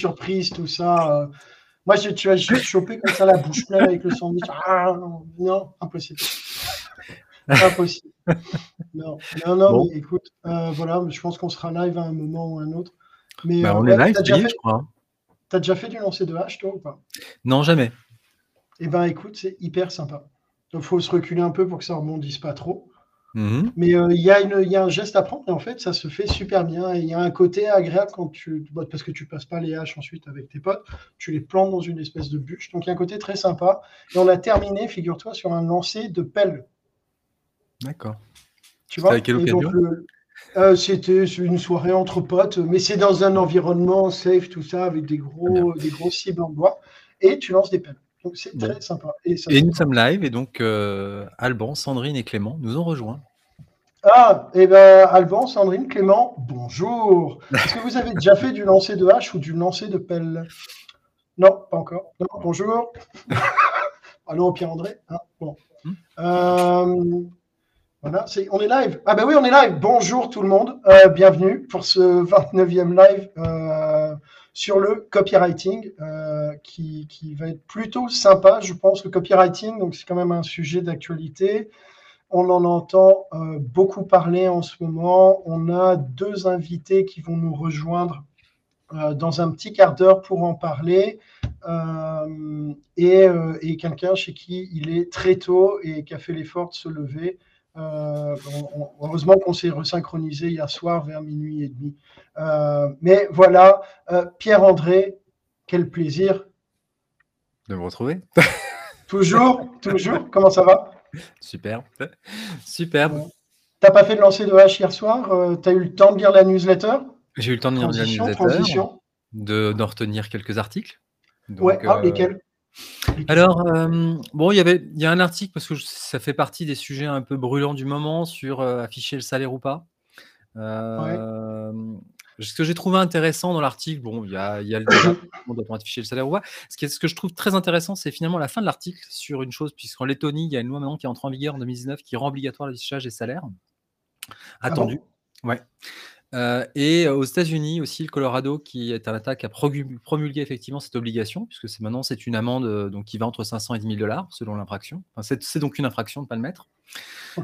surprise, tout ça. Moi, je, tu vas choper comme ça la bouche pleine avec le sandwich. Ah, non, non, impossible. Impossible. Non, non, non mais écoute, voilà, je pense qu'on sera live à un moment ou à un autre. Mais, bah, on est live, déjà fait, je crois. T'as déjà fait du lancer de hache, toi, ou pas? Non, jamais. Eh ben, écoute, c'est hyper sympa. Il faut se reculer un peu pour que ça rebondisse pas trop. Mhm. Mais euh, il y, a un geste à prendre et en fait, ça se fait super bien. Il y a un côté agréable quand tu. Parce que tu passes pas les haches ensuite avec tes potes, tu les plantes dans une espèce de bûche. Donc il y a un côté très sympa. Et on a terminé, figure-toi, sur un lancer de pelle. D'accord. Tu vois? Avec quelle occasion? euh, C'était une soirée entre potes, mais c'est dans un environnement safe, tout ça, avec des gros, des gros cibles en bois. Et tu lances des pelles. Donc c'est très sympa. Et, nous sommes live et donc euh, Alban, Sandrine et Clément nous ont rejoints. Ah, et eh ben Alban, Sandrine, Clément, bonjour. Est-ce que vous avez déjà fait du lancer de hache ou du lancer de pelle? Non, pas encore. bonjour. Allô, Pierre-André. Hein, bon. Euh, voilà, on est live. Ah ben oui, on est live. Bonjour tout le monde. Euh, bienvenue pour ce 29e live sur le copywriting, euh, qui, va être plutôt sympa. Je pense que copywriting, donc c'est quand même un sujet d'actualité. On en entend euh, beaucoup parler en ce moment. On a deux invités qui vont nous rejoindre euh, dans un petit quart d'heure pour en parler. et, et quelqu'un chez qui il est très tôt et qui a fait l'effort de se lever euh, heureusement qu'on s'est resynchronisé hier soir vers minuit et demi. Euh, mais voilà, euh, Pierre-André, quel plaisir. De me retrouver. toujours, toujours. Comment ça va? Super. Superbe. T'as pas fait de lancer de hache hier soir Tu as eu le temps de lire la newsletter? J'ai eu le temps de lire la newsletter. De, d'en retenir quelques articles. ouais, ah, lesquels alors, euh, bon, il y avait il y a un article parce que ça fait partie des sujets un peu brûlants du moment sur, euh, afficher le salaire ou pas. Euh, ce que j'ai trouvé intéressant dans l'article, bon, il y a il y a le on doit afficher le salaire ou pas. Ce qui est ce que je trouve très intéressant, c'est finalement la fin de l'article sur une chose, puisqu'en Lettonie, il y a une loi maintenant qui est entrée en vigueur en 2019 qui rend obligatoire l'affichage des salaires. Ah Attendu. Ouais. Euh, et aux États-Unis aussi, le Colorado, qui est à l'attaque, a promulgué effectivement cette obligation, puisque c'est maintenant c'est une amende euh, donc qui va entre 500 et 10 000 dollars selon l'infraction. c'est donc une infraction de ne pas le mettre.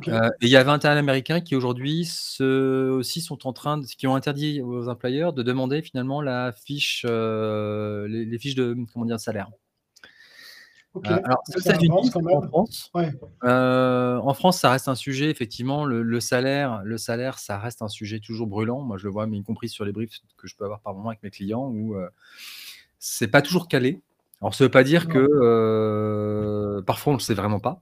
Euh, et il y a 21 Américains qui aujourd'hui aussi sont en train de, qui ont interdit aux employeurs de demander finalement la fiche, les, les, fiches de comment dire de Euh, alors, en France, euh, en France, ça reste un sujet, effectivement, le, salaire, le salaire, ça reste un sujet toujours brûlant. Moi, je le vois, mais y compris sur les briefs que je peux avoir par moment avec mes clients, où euh, c'est pas toujours calé. Alors, ça veut pas dire que parfois on le sait vraiment pas.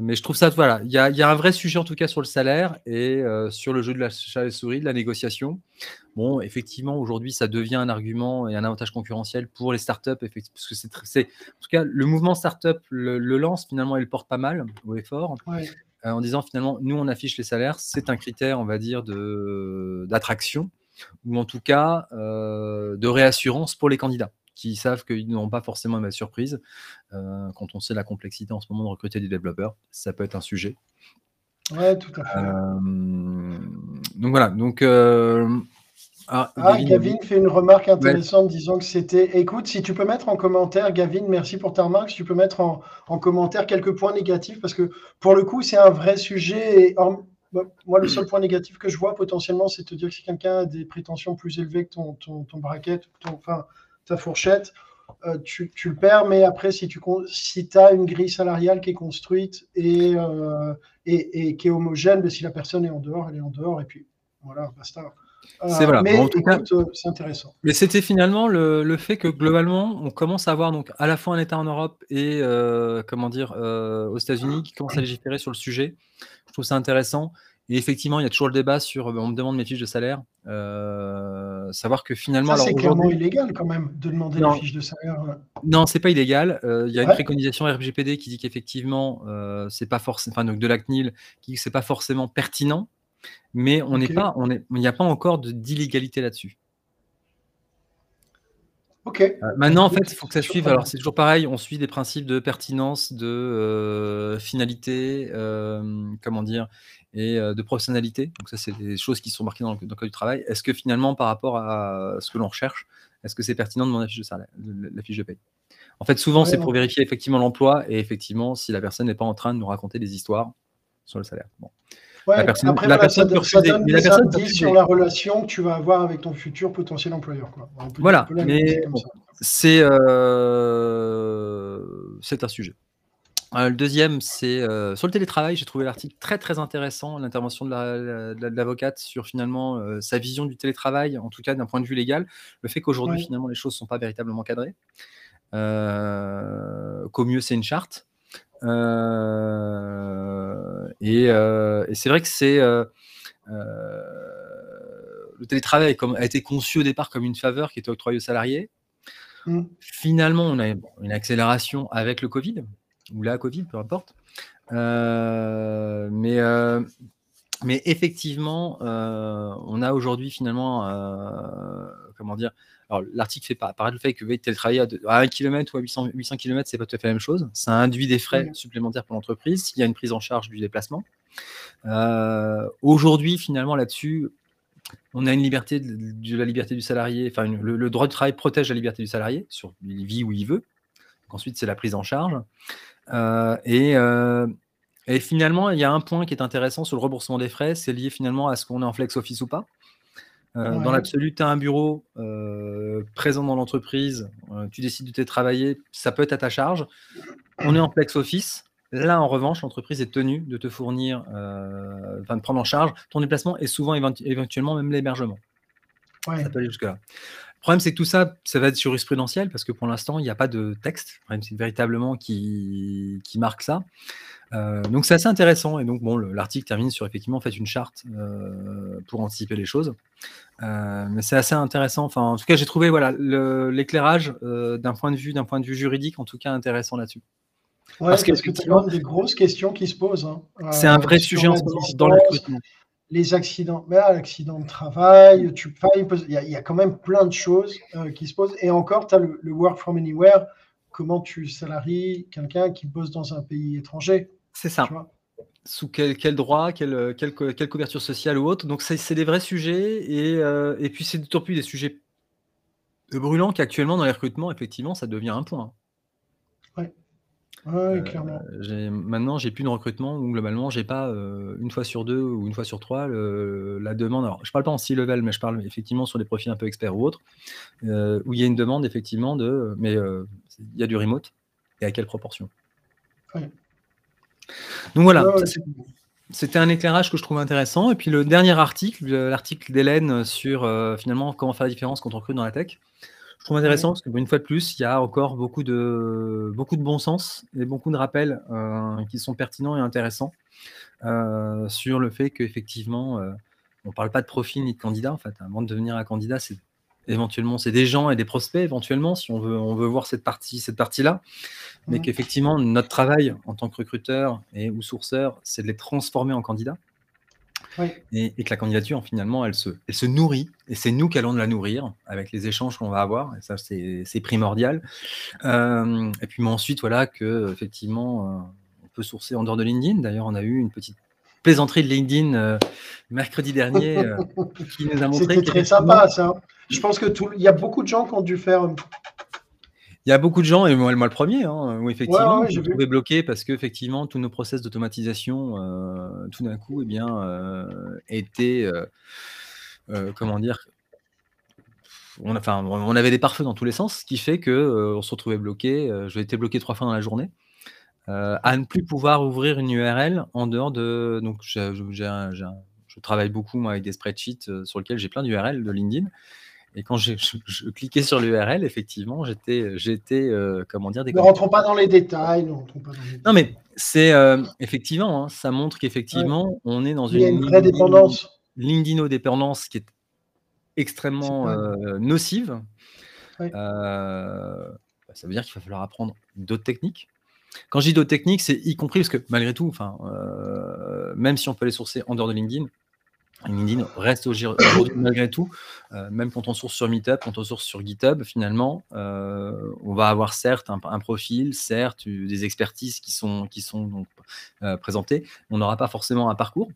Mais je trouve ça, voilà, il y a, un vrai sujet en tout cas sur le salaire et euh, sur le jeu de la souris, de la négociation. Bon, effectivement, aujourd'hui, ça devient un argument et un avantage concurrentiel pour les startups, parce que c'est, en tout cas, le mouvement startup le, le lance finalement et le porte pas mal au effort. Euh, en disant finalement, nous on affiche les salaires, c'est un critère, on va dire, de, d'attraction ou en tout cas euh, de réassurance pour les candidats qui savent qu'ils n'auront pas forcément la surprise. Euh, quand on sait la complexité en ce moment de recruter des développeurs, ça peut être un sujet. Ouais, tout à fait. Euh, donc voilà. Donc, euh, ah, ah Gavin, fait une remarque intéressante disant que c'était. Écoute, si tu peux mettre en commentaire, Gavin, merci pour ta remarque. Si tu peux mettre en, commentaire quelques points négatifs, parce que pour le coup, c'est un vrai sujet. Et moi, le seul point négatif que je vois potentiellement, c'est de te dire que si quelqu'un a des prétentions plus élevées que ton, ton, ton bracket, enfin, ta fourchette, euh, tu, le perds, mais après, si tu si as une grille salariale qui est construite et, euh, et, qui est homogène, mais si la personne est en dehors, elle est en dehors, et puis voilà, basta. Euh, c'est voilà. Mais c'est intéressant. Mais c'était finalement le, le, fait que globalement, on commence à avoir donc à la fois un État en Europe et comment dire aux États-Unis qui commencent à légiférer sur le sujet. Je trouve ça intéressant. Et effectivement, il y a toujours le débat sur, on me demande mes fiches de salaire. Euh, savoir que finalement. c'est clairement illégal quand même de demander les fiches de salaire. Non, c'est pas illégal. Euh, il y a une préconisation RGPD qui dit qu'effectivement, euh, c'est pas forcément, enfin, donc de la CNIL, qui dit que c'est pas forcément pertinent, mais on n'est pas, on n'y a pas encore d'illégalité là-dessus. Ok. Euh, maintenant, en fait, il faut que ça suive. Alors, c'est toujours pareil. On suit des principes de pertinence, de finalité, comment dire, et de professionnalité. Donc ça, c'est des choses qui sont marquées dans le, dans le code du travail. Est-ce que finalement, par rapport à ce que l'on recherche, est-ce que c'est pertinent de mon affiche de salaire, la fiche de paye? En fait, souvent, c'est pour vérifier effectivement l'emploi et effectivement si la personne n'est pas en train de nous raconter des histoires sur le salaire. Bon. La personne, après, la personne peut refuser. mais la personne peut sur la relation que tu vas avoir avec ton futur potentiel employeur. Quoi. Voilà, mais c'est euh, c'est un sujet. Euh, le deuxième, c'est euh, sur le télétravail. J'ai trouvé l'article très très intéressant, l'intervention de l'avocate sur finalement sa vision du télétravail, en tout cas d'un point de vue légal, le fait qu'aujourd'hui finalement les choses ne sont pas véritablement cadrées, qu'au mieux c'est une charte. Et, c'est vrai que c'est le télétravail a été conçu au départ comme une faveur qui était octroyée aux salariés. Mmh. Finalement, on a une accélération avec le Covid, ou la Covid, peu importe. Euh, mais, euh, mais effectivement, euh, on a aujourd'hui finalement, comment dire, alors l'article fait pas apparaître le fait que télétravailler à 1 km ou à 800, 800 km, c'est pas tout à fait la même chose. Ça induit des frais supplémentaires pour l'entreprise s'il y a une prise en charge du déplacement. aujourd'hui, finalement, là-dessus, on a une liberté de, la liberté du salarié, enfin le, droit du travail protège la liberté du salarié sur il vit où il veut. ensuite, c'est la prise en charge. Euh, euh, et, finalement, il y a un point qui est intéressant sur le remboursement des frais, c'est lié finalement à ce qu'on est en flex office ou pas. Euh, dans l'absolu, tu as un bureau présent dans l'entreprise, tu décides de télétravailler, ça peut être à ta charge. On est en flex office. Là, en revanche, l'entreprise est tenue de te fournir, enfin de prendre en charge ton déplacement et souvent éventuellement même l'hébergement. Ça peut aller jusque-là. Le problème, c'est que tout ça, ça va être jurisprudentiel parce que pour l'instant, il n'y a pas de texte. Véritablement qui, qui marque ça. Euh, donc c'est assez intéressant et donc bon l'article termine sur effectivement en fait une charte euh, pour anticiper les choses euh, mais c'est assez intéressant enfin en tout cas j'ai trouvé voilà l'éclairage d'un point de vue d'un point de vue juridique en tout cas intéressant là-dessus parce, que, tu as des grosses questions qui se posent hein. c'est un vrai sujet en ce moment dans le recrutement les accidents, mais l'accident de travail, tu, il, y a, quand même plein de choses euh, qui se posent. Et encore, tu as le, work from anywhere. Comment tu salaries quelqu'un qui bosse dans un pays étranger? C'est ça. Sous quel, droit, quelle, couverture sociale ou autre. Donc, c'est des vrais sujets. Et, euh, et puis, c'est d'autant plus des sujets brûlants qu'actuellement, dans les recrutements, effectivement, ça devient un point. Ouais, clairement. Euh, maintenant, j'ai plus de recrutement où globalement, j'ai pas euh, une fois sur deux ou une fois sur trois la demande. Alors, je parle pas en C-level, mais je parle effectivement sur des profils un peu experts ou autres, euh, où il y a une demande effectivement de, mais il y a du remote et à quelle proportion. Donc voilà, c'était un éclairage que je trouve intéressant. Et puis le dernier article, l'article d'Hélène sur finalement comment faire la différence quand on recrute dans la tech. Je trouve intéressant parce que une fois de plus, il y a encore beaucoup de, beaucoup de bon sens et beaucoup de rappels euh, qui sont pertinents et intéressants euh, sur le fait qu'effectivement, euh, on ne parle pas de profil ni de candidat. En fait, avant de devenir un candidat, c'est éventuellement c'est des gens et des prospects éventuellement si on veut on veut voir cette partie cette partie là mais qu'effectivement notre travail en tant que recruteur et ou sourceur c'est de les transformer en candidats et, que la candidature, finalement, elle se, elle se nourrit, et c'est nous qui allons la nourrir avec les échanges qu'on va avoir, et ça, c'est primordial. Euh, et puis ensuite, voilà, que effectivement, euh, on peut sourcer en dehors de LinkedIn. D'ailleurs, on a eu une petite plaisanterie de LinkedIn euh, mercredi dernier qui nous a montré. C'était très sympa, ça. Je pense que il y a beaucoup de gens qui ont dû faire il y a beaucoup de gens, et moi, le premier, hein, où effectivement, je me trouvais bloqué parce que effectivement, tous nos process d'automatisation, euh, tout d'un coup, eh bien, euh, étaient, euh, comment dire, on, enfin, on avait des pare-feux dans tous les sens, ce qui fait que on se retrouvait bloqué. J'ai été bloqué trois fois dans la journée. à ne plus pouvoir ouvrir une URL en dehors de. Donc, je travaille beaucoup moi, avec des spreadsheets sur lesquels j'ai plein d'URL de LinkedIn. Et quand je, cliquais sur l'URL, effectivement, j'étais, j'étais, euh, comment dire, Ne rentrons pas dans les détails. Non, mais c'est euh, effectivement, hein, ça montre qu'effectivement, on est dans une, une vraie dépendance. dépendance qui est extrêmement euh, nocive. Bah, ça veut dire qu'il va falloir apprendre d'autres techniques. Quand je dis d'autres techniques, c'est y compris parce que malgré tout, enfin, même si on peut les sourcer en dehors de LinkedIn, LinkedIn reste aujourd'hui malgré tout, euh, même quand on source sur Meetup, quand on source sur GitHub, finalement, euh, on va avoir certes un, profil, certes des expertises qui sont, qui sont euh, présentées, on n'aura pas forcément un parcours.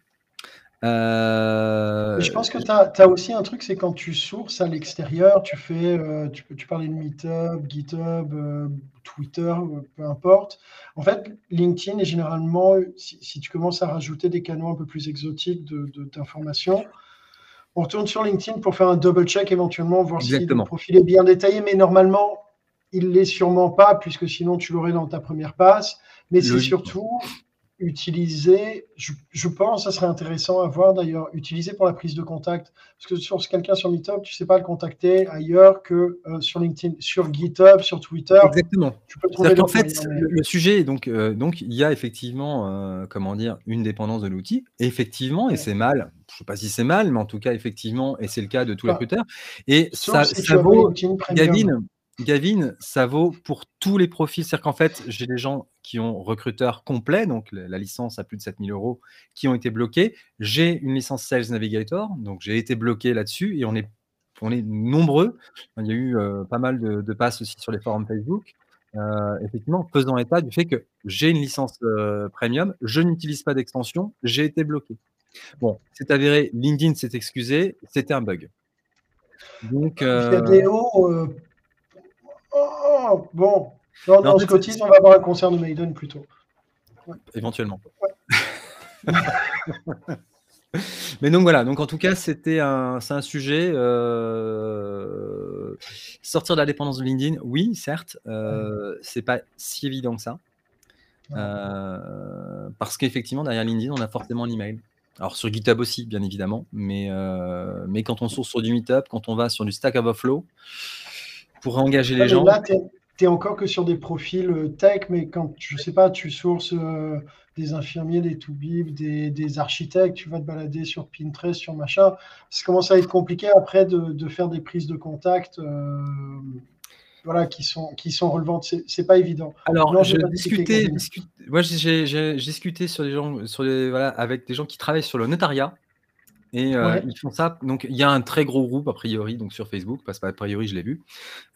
Euh, je pense que tu as, aussi un truc, c'est quand tu sources à l'extérieur, tu fais, euh, tu, tu parlais de Meetup, GitHub, euh, Twitter, peu importe. En fait, LinkedIn est généralement, si, tu commences à rajouter des canaux un peu plus exotiques d'informations, de, on retourne sur LinkedIn pour faire un double check éventuellement, voir si le profil est bien détaillé, mais normalement, il l'est sûrement pas, puisque sinon tu l'aurais dans ta première passe. Mais c'est surtout utiliser, je, pense, ça serait intéressant à voir d'ailleurs, utiliser pour la prise de contact. Parce que sur quelqu'un sur Meetup, tu ne sais pas le contacter ailleurs que euh, sur LinkedIn, sur GitHub, sur Twitter. Exactement. Tu peux trouver en fait, le, sujet, donc, euh, donc, il y a effectivement, euh, comment dire, une dépendance de l'outil. Effectivement, et c'est mal. Je ne sais pas si c'est mal, mais en tout cas, effectivement, et c'est le cas de tous les recruteurs. Et ça, ça vaut, Gavin, Gavin, ça vaut pour tous les profils. C'est-à-dire qu'en fait, j'ai des gens qui ont recruteur complet, donc la licence à plus de 7000 euros, qui ont été bloqués. J'ai une licence Sales Navigator, donc j'ai été bloqué là-dessus et on est, on est nombreux. Il y a eu euh, pas mal de, passes aussi sur les forums Facebook. Euh, effectivement, faisant état du fait que j'ai une licence euh, premium, je n'utilise pas d'extension, j'ai été bloqué. Bon, c'est avéré, LinkedIn s'est excusé, c'était un bug. Donc, Oh, bon. Non, non, Scotty, on va avoir un concert de Maiden plutôt. Éventuellement. Mais donc voilà, donc en tout cas, c'était un, c'est un sujet. Euh, sortir de la dépendance de LinkedIn, oui, certes, euh, c'est pas si évident que ça. Euh, parce qu'effectivement, derrière LinkedIn, on a forcément l'email. Alors sur GitHub aussi, bien évidemment, mais, euh, mais quand on source sur du Meetup, quand on va sur du Stack Overflow, pour engager les gens. Là, tu es, encore que sur des profils euh, tech, mais quand, je sais pas, tu sources euh, des infirmiers, des toubibs, des, des, architectes, tu vas te balader sur Pinterest, sur machin, ça commence à être compliqué après de, de faire des prises de contact. Euh, voilà, qui sont, qui sont relevantes. C'est pas évident. Alors, j'ai discuté, moi, j'ai discuté sur des gens, sur les, voilà, avec des gens qui travaillent sur le notariat et euh, ils font ça. Donc, il y a un très gros groupe, a priori, donc sur Facebook, parce qu'a priori, je l'ai vu.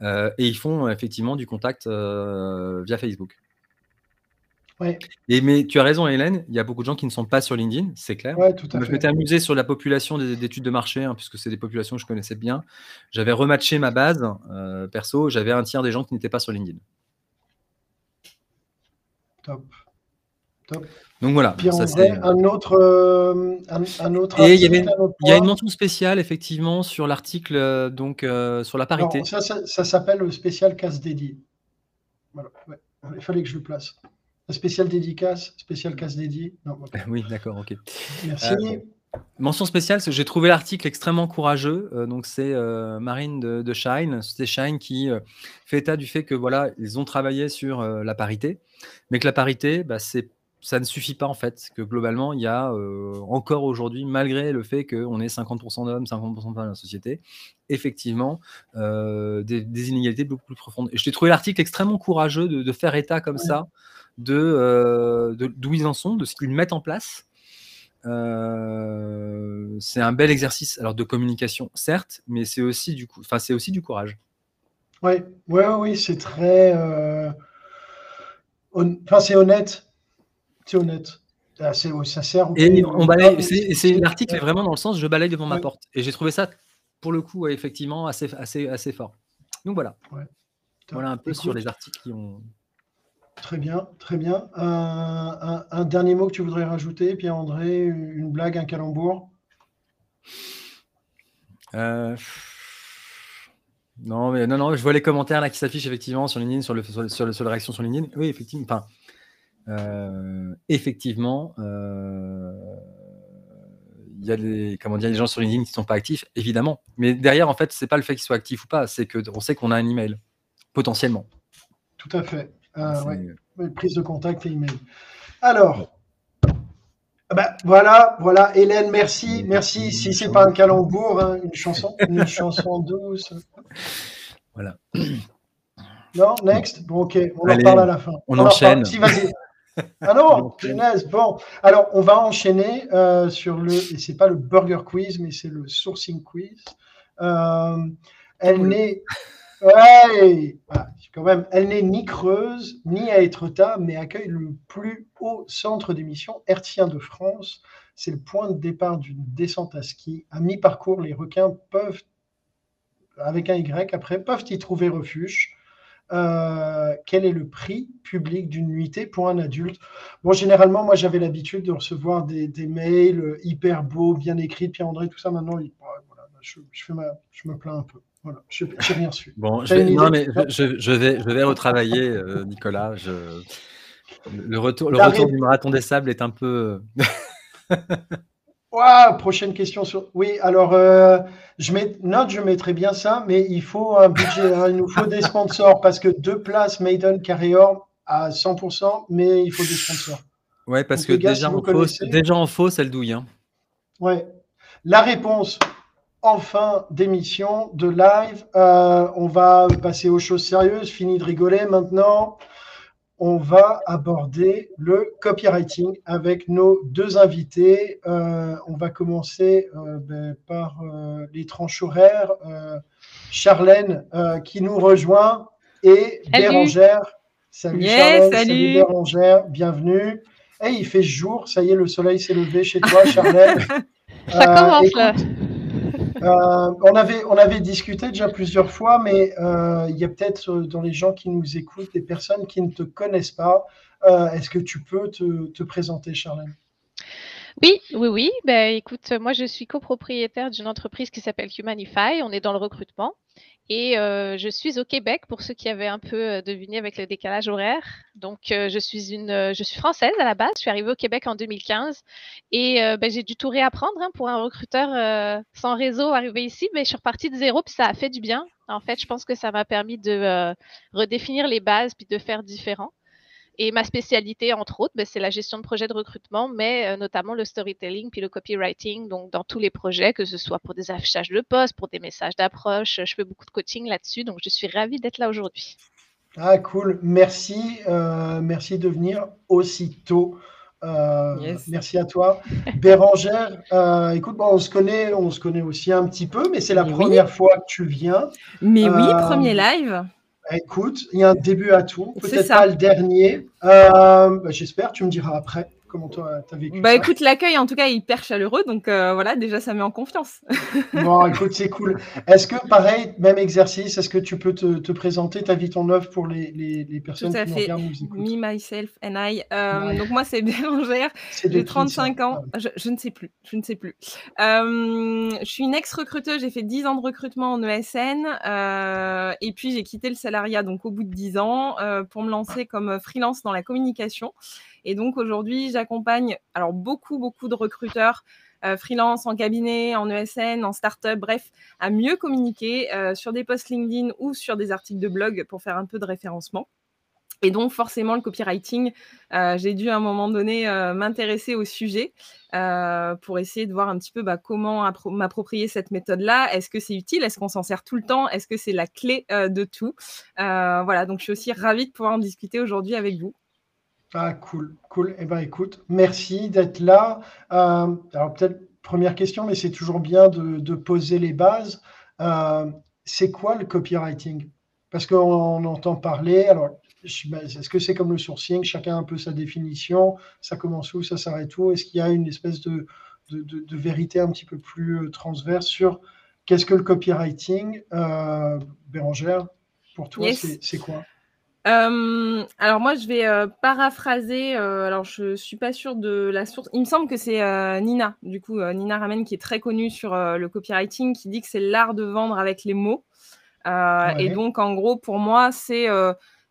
Euh, et ils font effectivement du contact euh, via Facebook. Ouais. Et, mais tu as raison, Hélène, il y a beaucoup de gens qui ne sont pas sur LinkedIn, c'est clair. Ouais, tout à je m'étais amusé sur la population des, études de marché, hein, puisque c'est des populations que je connaissais bien. J'avais rematché ma base perso, j'avais un tiers des gens qui n'étaient pas sur LinkedIn. Top. Top. Donc voilà. Puis ça, un autre, euh, un, autre. Et il y, avait il y a une mention spéciale effectivement sur l'article euh, donc euh, sur la parité. ça, ça, s'appelle le spécial casse dédié. Voilà. Il fallait que je le place. La spéciale dédicace, spécial casse dédié. Oui, d'accord, ok. Merci. mention spéciale, j'ai trouvé l'article extrêmement courageux. donc c'est Marine de, de Shine, c'est Shine qui fait état du fait que voilà, ils ont travaillé sur la parité, mais que la parité, bah, c'est ça ne suffit pas en fait, que globalement, il y a euh, encore aujourd'hui, malgré le fait qu'on ait 50% d'hommes, 50% de femmes dans la société, effectivement, euh, des, inégalités beaucoup plus profondes. Et je t'ai trouvé l'article extrêmement courageux de, faire état comme ça euh, de d'où ils en sont, de ce qu'ils mettent en place. c'est un bel exercice alors de communication, certes, mais c'est aussi du coup, enfin c'est aussi du courage. Oui, ouais, oui, c'est très, enfin c'est honnête c'est honnête. Ah, ça sert. Et on balaye. C'est l'article est vraiment dans le sens je balaye devant ma porte. Et j'ai trouvé ça pour le coup effectivement assez assez assez fort. Donc voilà. Voilà un peu sur les articles qui ont. Très bien, très bien. Un, dernier mot que tu voudrais rajouter, Pierre André, une blague, un calembour? Euh, non, mais non, non, je vois les commentaires là qui s'affichent effectivement sur LinkedIn, sur le sur, le, sur, la réaction sur LinkedIn. Oui, effectivement. Enfin, euh, effectivement, euh, il y a des, comment dire, des gens sur LinkedIn qui ne sont pas actifs, évidemment. Mais derrière, en fait, c'est pas le fait qu'ils soient actifs ou pas, c'est qu'on sait qu'on a un email, potentiellement. Tout à fait. Euh, prise de contact et email. Alors, bah, voilà, voilà, Hélène, merci, merci. Si c'est pas un calembour, hein, une chanson, une chanson douce. Voilà. Non, next. Bon, ok, on en parle à la fin. On, enchaîne. Si, vas-y. Ah non, punaise. Bon, alors on va enchaîner euh, sur le, et c'est pas le burger quiz, mais c'est le sourcing quiz. Euh, elle n'est, Ouais, quand même, elle n'est ni creuse, ni à être tard, mais accueille le plus haut centre d'émission hertzien de France. C'est le point de départ d'une descente à ski. À mi-parcours, les requins peuvent, avec un Y après, peuvent y trouver refuge. Euh, quel est le prix public d'une nuitée pour un adulte? Bon, généralement, moi, j'avais l'habitude de recevoir des, mails hyper beaux, bien écrits, Pierre-André, tout ça. Maintenant, je, fais je me plains un peu. Voilà, je n'ai rien su. Bon, je vais, non, mais je, je, vais, je vais retravailler, euh, Nicolas. le retour, le retour du marathon des sables est un peu. Wow, prochaine question sur. Oui, alors euh, je mets... note, je mettrai bien ça, mais il faut un budget. Hein. il nous faut des sponsors parce que deux places Maiden Carré Or à 100%, mais il faut des sponsors. Ouais, parce que déjà, en fausse, déjà en fausse, elle douille. Hein. Ouais. La réponse en fin d'émission de live. Euh, on va passer aux choses sérieuses. Fini de rigoler maintenant on va aborder le copywriting avec nos deux invités. Euh, on va commencer euh, ben, par euh, les tranches horaires. Charlène qui nous rejoint et Bérangère. Salut Charlène, salut. Bérangère, bienvenue. Et il fait jour, ça y est, le soleil s'est levé chez toi, Charlène. ça commence là. Euh, on, avait, on avait discuté déjà plusieurs fois, mais euh, il y a peut-être euh, dans les gens qui nous écoutent des personnes qui ne te connaissent pas. Est-ce que tu peux te, présenter, Charlène? Oui, oui, oui. Ben, écoute, moi, je suis copropriétaire d'une entreprise qui s'appelle Humanify. On est dans le recrutement. Et euh, je suis au Québec pour ceux qui avaient un peu euh, deviné avec le décalage horaire. Donc, euh, je suis une, je suis française à la base. Je suis arrivée au Québec en 2015 et ben, j'ai dû tout réapprendre hein, pour un recruteur sans réseau arrivé ici. Mais je suis repartie de zéro puis ça a fait du bien. En fait, je pense que ça m'a permis de redéfinir les bases puis de faire différent. Et ma spécialité, entre autres, ben, c'est la gestion de projets de recrutement, mais euh, notamment le storytelling puis le copywriting. Donc, dans tous les projets, que ce soit pour des affichages de poste, pour des messages d'approche, je fais beaucoup de coaching là-dessus. Donc, je suis ravie d'être là aujourd'hui. Ah, cool. Merci. Euh, merci de venir aussitôt. Euh, merci à toi. Bérangère, écoute, on, se connaît, on se connaît aussi un petit peu, mais c'est la première fois que tu viens. Mais oui, premier live. Écoute, il y a un début à tout, peut-être pas le dernier. Euh, bah, j'espère, tu me diras après comment toi as vécu Bah écoute, l'accueil en tout cas est hyper chaleureux, donc euh, voilà, déjà ça met en confiance. bon, écoute, c'est cool. Est-ce que pareil, même exercice, est-ce que tu peux te, présenter ta vie, ton œuvre pour les, les, personnes qui nous regardent, nous écoutent? Me, myself and I. Euh, donc moi c'est Bérangère, j'ai 35 ans, ah je, ne sais plus, je ne sais plus. Euh, je suis une ex-recruteuse, j'ai fait 10 ans de recrutement en ESN et puis j'ai quitté le salariat donc au bout de 10 ans pour me lancer comme freelance dans la communication. Et donc aujourd'hui, j'accompagne alors beaucoup, beaucoup de recruteurs euh, freelance, en cabinet, en ESN, en start-up, bref, à mieux communiquer euh, sur des posts LinkedIn ou sur des articles de blog pour faire un peu de référencement. Et donc, forcément, le copywriting, euh, j'ai dû à un moment donné m'intéresser au sujet pour essayer de voir un petit peu bah, comment m'approprier cette méthode-là. Est-ce que c'est utile? Est-ce qu'on s'en sert tout le temps? Est-ce que c'est la clé de tout? Voilà, donc je suis aussi ravie de pouvoir en discuter aujourd'hui avec vous. Ah, cool, cool. Eh bien, écoute, merci d'être là. Euh, alors, peut-être première question, mais c'est toujours bien de, poser les bases. Euh, c'est quoi le copywriting? Parce qu'on entend parler. Alors, est-ce que c'est comme le sourcing? Chacun a un peu sa définition. Ça commence où? Ça s'arrête où? Est-ce qu'il y a une espèce de, de, vérité un petit peu plus euh, transverse sur qu'est-ce que le copywriting Bérangère, pour toi, c'est quoi? Euh, alors moi, je vais euh, paraphraser. Euh, alors je suis pas sûre de la source. Il me semble que c'est Nina, du coup Nina Ramen, qui est très connue sur le copywriting, qui dit que c'est l'art de vendre avec les mots. Et donc en gros, pour moi, c'est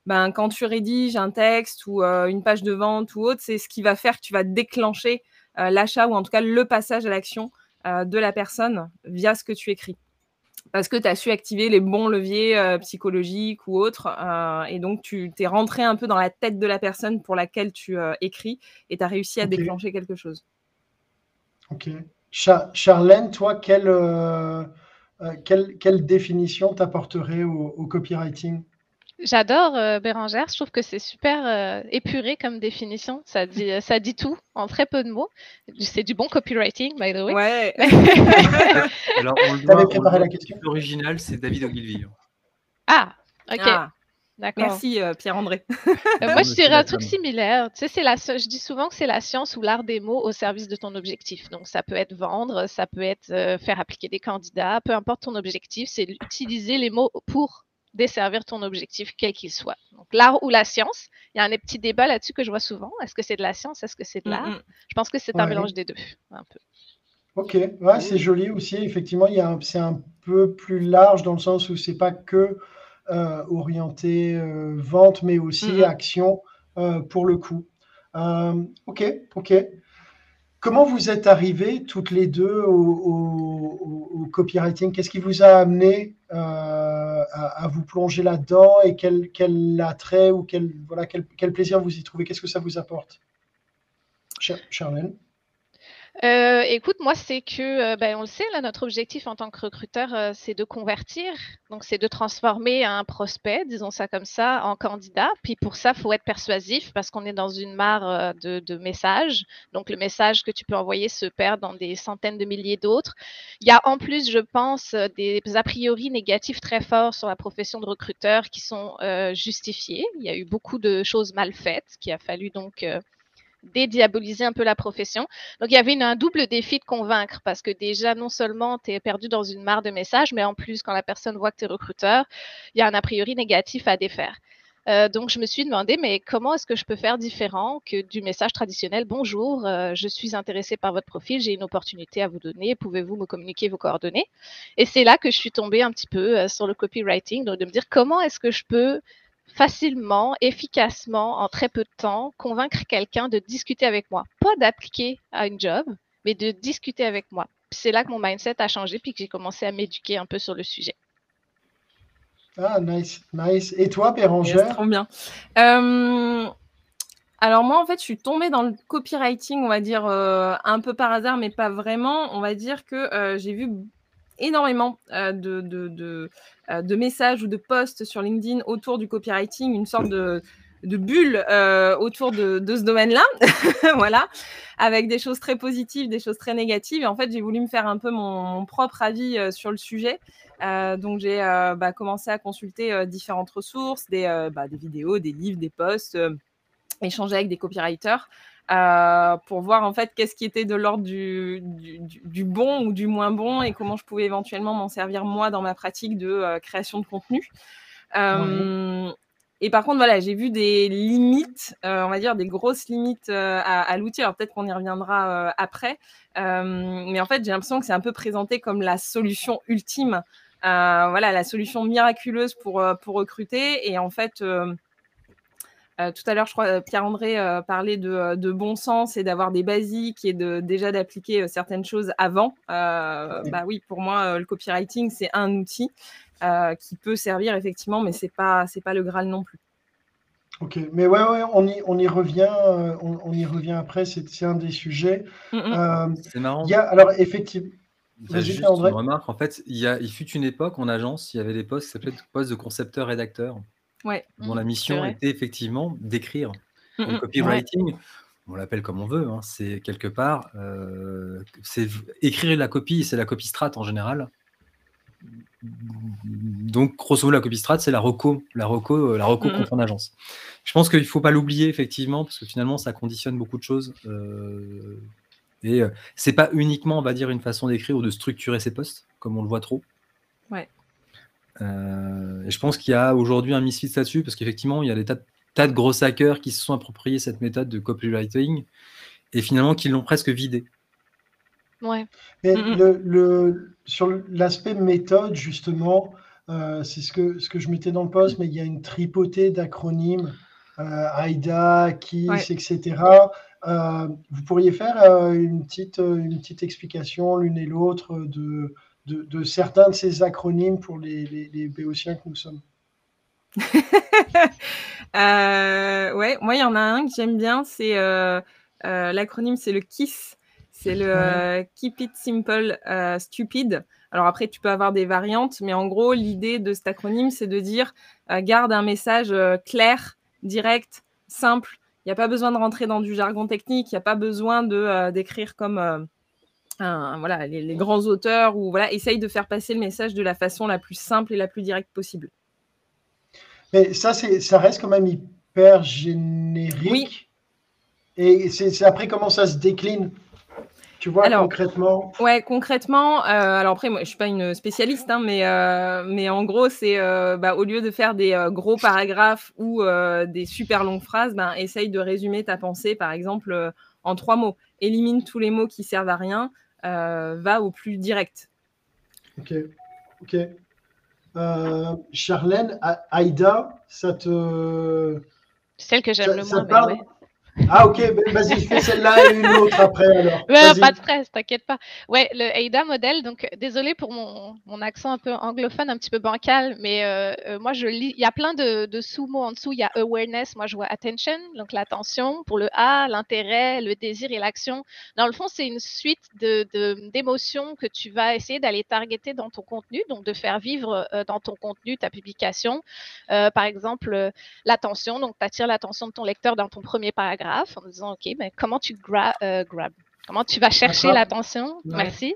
ben, quand tu rédiges un texte ou une page de vente ou autre, c'est ce qui va faire que tu vas déclencher l'achat ou en tout cas le passage à l'action de la personne via ce que tu écris parce que tu as su activer les bons leviers euh, psychologiques ou autres. Euh, et donc, tu t'es rentré un peu dans la tête de la personne pour laquelle tu euh, écris et tu as réussi à déclencher quelque chose. Ok. Charlène, toi, quelle, quelle, quelle définition t'apporterais au copywriting? J'adore euh, Bérangère, je trouve que c'est super euh, épuré comme définition. Ça dit, euh, ça dit tout en très peu de mots. C'est du bon copywriting, by the way. Ouais. Alors, on le préparé la question. L'original, c'est David Ogilvy. Ah, ok. Ah. D'accord. Merci Pierre-André. moi, je dirais un truc similaire. Tu sais, c'est la, je dis souvent que c'est la science ou l'art des mots au service de ton objectif. Donc, ça peut être vendre, ça peut être faire appliquer des candidats, peu importe ton objectif, c'est utiliser les mots pour desservir ton objectif, quel qu'il soit. Donc, l'art ou la science, il y a un petit débat là-dessus que je vois souvent. Est-ce que c'est de la science? Est-ce que c'est de l'art? Je pense que c'est un mélange des deux, un peu. Ok, ouais, c'est joli aussi. Effectivement, c'est un peu plus large dans le sens où c'est pas que euh, orienté euh, vente, mais aussi action euh, pour le coup. ok, ok. Comment vous êtes arrivés toutes les deux au, copywriting? Qu'est-ce qui vous a amené à, vous plonger là-dedans et quel, quel, attrait ou quel, voilà, quel, quel plaisir vous y trouvez? Qu'est-ce que ça vous apporte? Charlène euh, écoute, moi, c'est que, euh, ben, on le sait, là, notre objectif en tant que recruteur, euh, c'est de convertir. Donc, c'est de transformer un prospect, disons ça comme ça, en candidat. Puis pour ça, il faut être persuasif parce qu'on est dans une mare de, de, messages. Donc, le message que tu peux envoyer se perd dans des centaines de milliers d'autres. Il y a en plus, je pense, des a priori négatifs très forts sur la profession de recruteur qui sont justifiés. Il y a eu beaucoup de choses mal faites qui a fallu donc dédiaboliser un peu la profession. Donc, il y avait un double défi de convaincre parce que déjà, non seulement tu es perdu dans une mare de messages, mais en plus, quand la personne voit que tu es recruteur, il y a un a priori négatif à défaire. Euh, donc, je me suis demandé, mais comment est-ce que je peux faire différent que du message traditionnel Bonjour, euh, je suis intéressé par votre profil, j'ai une opportunité à vous donner, pouvez-vous me communiquer vos coordonnées? Et c'est là que je suis tombée un petit peu euh, sur le copywriting, donc de me dire comment est-ce que je peux facilement, efficacement, en très peu de temps, convaincre quelqu'un de discuter avec moi. Pas d'appliquer à une job, mais de discuter avec moi. C'est là que mon mindset a changé puis que j'ai commencé à m'éduquer un peu sur le sujet. Ah, nice, nice. Et toi, Bérangère? Trop bien. Euh, alors moi, en fait, je suis tombée dans le copywriting, on va dire, euh, un peu par hasard, mais pas vraiment. On va dire que euh, j'ai vu énormément de, de, euh, de messages ou de posts sur LinkedIn autour du copywriting, une sorte de, bulle euh, autour de, ce domaine-là, voilà, avec des choses très positives, des choses très négatives. Et en fait, j'ai voulu me faire un peu mon, propre avis euh, sur le sujet. donc, j'ai bah, commencé à consulter différentes ressources, des, bah, des, vidéos, des livres, des posts, échanger avec des copywriters. Euh, pour voir en fait qu'est-ce qui était de l'ordre du, du, bon ou du moins bon et comment je pouvais éventuellement m'en servir moi dans ma pratique de euh, création de contenu. Euh, et par contre, voilà, j'ai vu des limites, on va dire des grosses limites à, l'outil. Alors peut-être qu'on y reviendra après, mais en fait, j'ai l'impression que c'est un peu présenté comme la solution ultime, voilà, la solution miraculeuse pour pour recruter. Et en fait, euh, tout à l'heure, je crois, euh, Pierre-André euh, parlait de, bon sens et d'avoir des basiques et de, déjà d'appliquer certaines choses avant. Bah oui, pour moi, le copywriting, c'est un outil qui peut servir effectivement, mais c'est pas c'est pas le Graal non plus. Ok, mais ouais, ouais on, y, on y revient, on, y revient après, c'est un des sujets. Mm, mm. c'est marrant. Il y a, alors effectivement. Juste une remarque, en fait, il, y a, il fut une époque en agence, il y avait des postes qui s'appelaient postes de concepteur-rédacteur. Dont la mission était effectivement d'écrire. Le copywriting, on l'appelle comme on veut, hein, c'est quelque part, euh, c'est écrire la copie, c'est la copie strat en général. Donc, grosso modo, la copie strat, c'est la reco, la reco, euh, la reco contre en agence. Je pense qu'il ne faut pas l'oublier, effectivement, parce que finalement, ça conditionne beaucoup de choses. Euh, et c'est pas uniquement, on va dire, une façon d'écrire ou de structurer ses postes, comme on le voit trop. Euh, et je pense qu'il y a aujourd'hui un misfit là-dessus, parce qu'effectivement, il y a des tas, de gros hackers qui se sont appropriés cette méthode de copywriting et finalement qui l'ont presque vidé. Ouais. Mais le, sur l'aspect méthode, justement, euh, c'est ce que, ce que je mettais dans le post, mais il y a une tripotée d'acronymes, euh, AIDA, KISS, etc. vous pourriez faire une, petite, une petite explication l'une et l'autre de, de, certains de ces acronymes pour les, les, béotiens que nous sommes euh, Ouais, moi, il y en a un que j'aime bien, c'est euh, euh, l'acronyme, c'est le KISS. C'est le Keep It Simple Stupid. Alors après, tu peux avoir des variantes, mais en gros, l'idée de cet acronyme, c'est de dire garde un message clair, direct, simple. Il n'y a pas besoin de rentrer dans du jargon technique, il n'y a pas besoin de d'écrire comme voilà, les, grands auteurs ou voilà, essayent de faire passer le message de la façon la plus simple et la plus directe possible. Mais ça, ça reste quand même hyper générique. Oui. Et c'est après comment ça se décline tu vois, concrètement? Ouais, concrètement, euh, alors après, moi, je suis pas une spécialiste, hein, mais, euh, mais en gros, c'est euh, bah, au lieu de faire des gros paragraphes ou des super longues phrases, ben, essaye de résumer ta pensée, par exemple, en trois mots. Élimine tous les mots qui servent à rien, va au plus direct. Ok, ok. Charlène, Aïda, ça te. Celle que j'aime le moins. Ah ok, ben, vas-y, fais celle-là et une autre après alors. pas de stress, t'inquiète pas. Ouais, le AIDA modèle, donc désolé pour mon, mon, accent un peu anglophone, un petit peu bancal, mais euh, euh, moi je lis, il y a plein de, de sous-mots en dessous, il y a awareness, moi je vois attention, donc l'attention, pour le A, l'intérêt, le désir et l'action. Dans le fond, c'est une suite d'émotions de, que tu vas essayer d'aller targeter dans ton contenu, donc de faire vivre euh, dans ton contenu ta publication. par exemple, l'attention, donc tu attires l'attention de ton lecteur dans ton premier paragraphe en disant, OK, mais comment tu euh, grab, comment tu vas chercher l'attention, merci,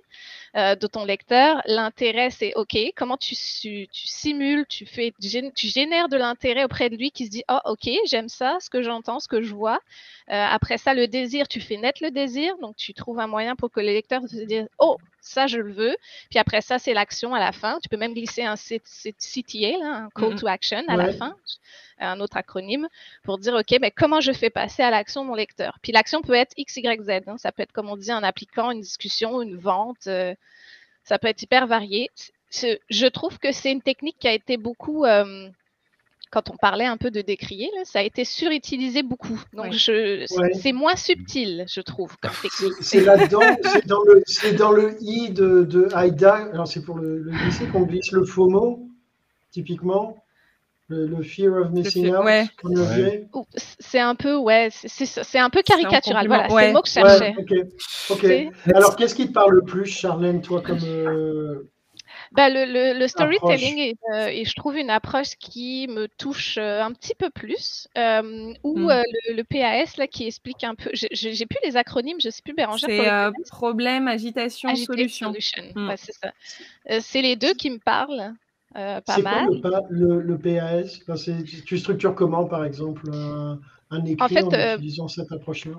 euh, de ton lecteur. L'intérêt, c'est OK, comment tu, tu, simules, tu, fais, tu génères de l'intérêt auprès de lui qui se dit, oh, OK, j'aime ça, ce que j'entends, ce que je vois. Euh, après ça, le désir, tu fais naître le désir, donc tu trouves un moyen pour que le lecteur se dise, oh, ça, je le veux. Puis après ça, c'est l'action à la fin. Tu peux même glisser un CTA, un call to action à la fin un autre acronyme, pour dire, OK, mais comment je fais passer à l'action mon lecteur? Puis l'action peut être X, Y, Z. Hein. Ça peut être, comme on dit, un appliquant, une discussion, une vente. Euh, ça peut être hyper varié. Je trouve que c'est une technique qui a été beaucoup, euh, quand on parlait un peu de décrier, ça a été surutilisé beaucoup. Donc, c'est moins subtil, je trouve, C'est là-dedans, c'est dans, le, I de, de Aïda. Alors, c'est pour le, le lycée qu'on glisse le faux mot, typiquement le, fear of missing out, ouais. C'est un peu, ouais, c'est un peu caricatural. Voilà, c'est le mot que je cherchais. ok. Alors, qu'est-ce qui te parle le plus, Charlène, toi, comme. Euh, bah, le, le, storytelling est, euh, et je trouve une approche qui me touche euh, un petit peu plus. ou hmm. le, PAS là, qui explique un peu. J'ai plus les acronymes, je sais plus Bérangère. C'est problème, agitation, solution. Hmm. c'est ça. c'est les deux qui me parlent. Euh, pas mal. Quoi, le, le, PAS Tu structures comment, par exemple, un, écrit en, fait, en euh, utilisant cette approche-là?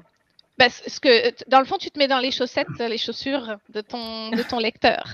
bah, ce que, Dans le fond, tu te mets dans les chaussettes, les chaussures de ton, de ton lecteur.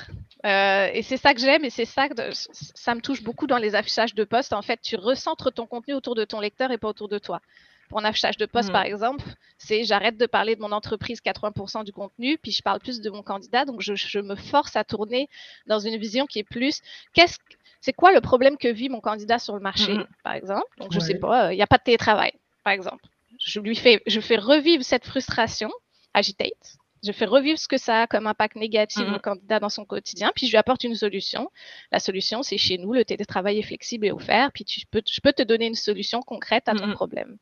Euh, et c'est ça que j'aime et c'est ça que ça me touche beaucoup dans les affichages de poste. En fait, tu recentres ton contenu autour de ton lecteur et pas autour de toi. Pour un affichage de poste, mmh. par exemple, c'est j'arrête de parler de mon entreprise 80% du contenu, puis je parle plus de mon candidat. Donc, je, je, me force à tourner dans une vision qui est plus qu'est-ce c'est quoi le problème que vit mon candidat sur le marché, mm-hmm. par exemple? Donc, je ne sais pas, il n'y a pas de télétravail, par exemple. Je lui fais, je fais revivre cette frustration, agitate. Je fais revivre ce que ça a comme impact négatif au mm-hmm. candidat dans son quotidien, puis je lui apporte une solution. La solution, c'est chez nous, le télétravail est flexible et offert, puis tu peux, je peux te donner une solution concrète à ton mm-hmm. problème.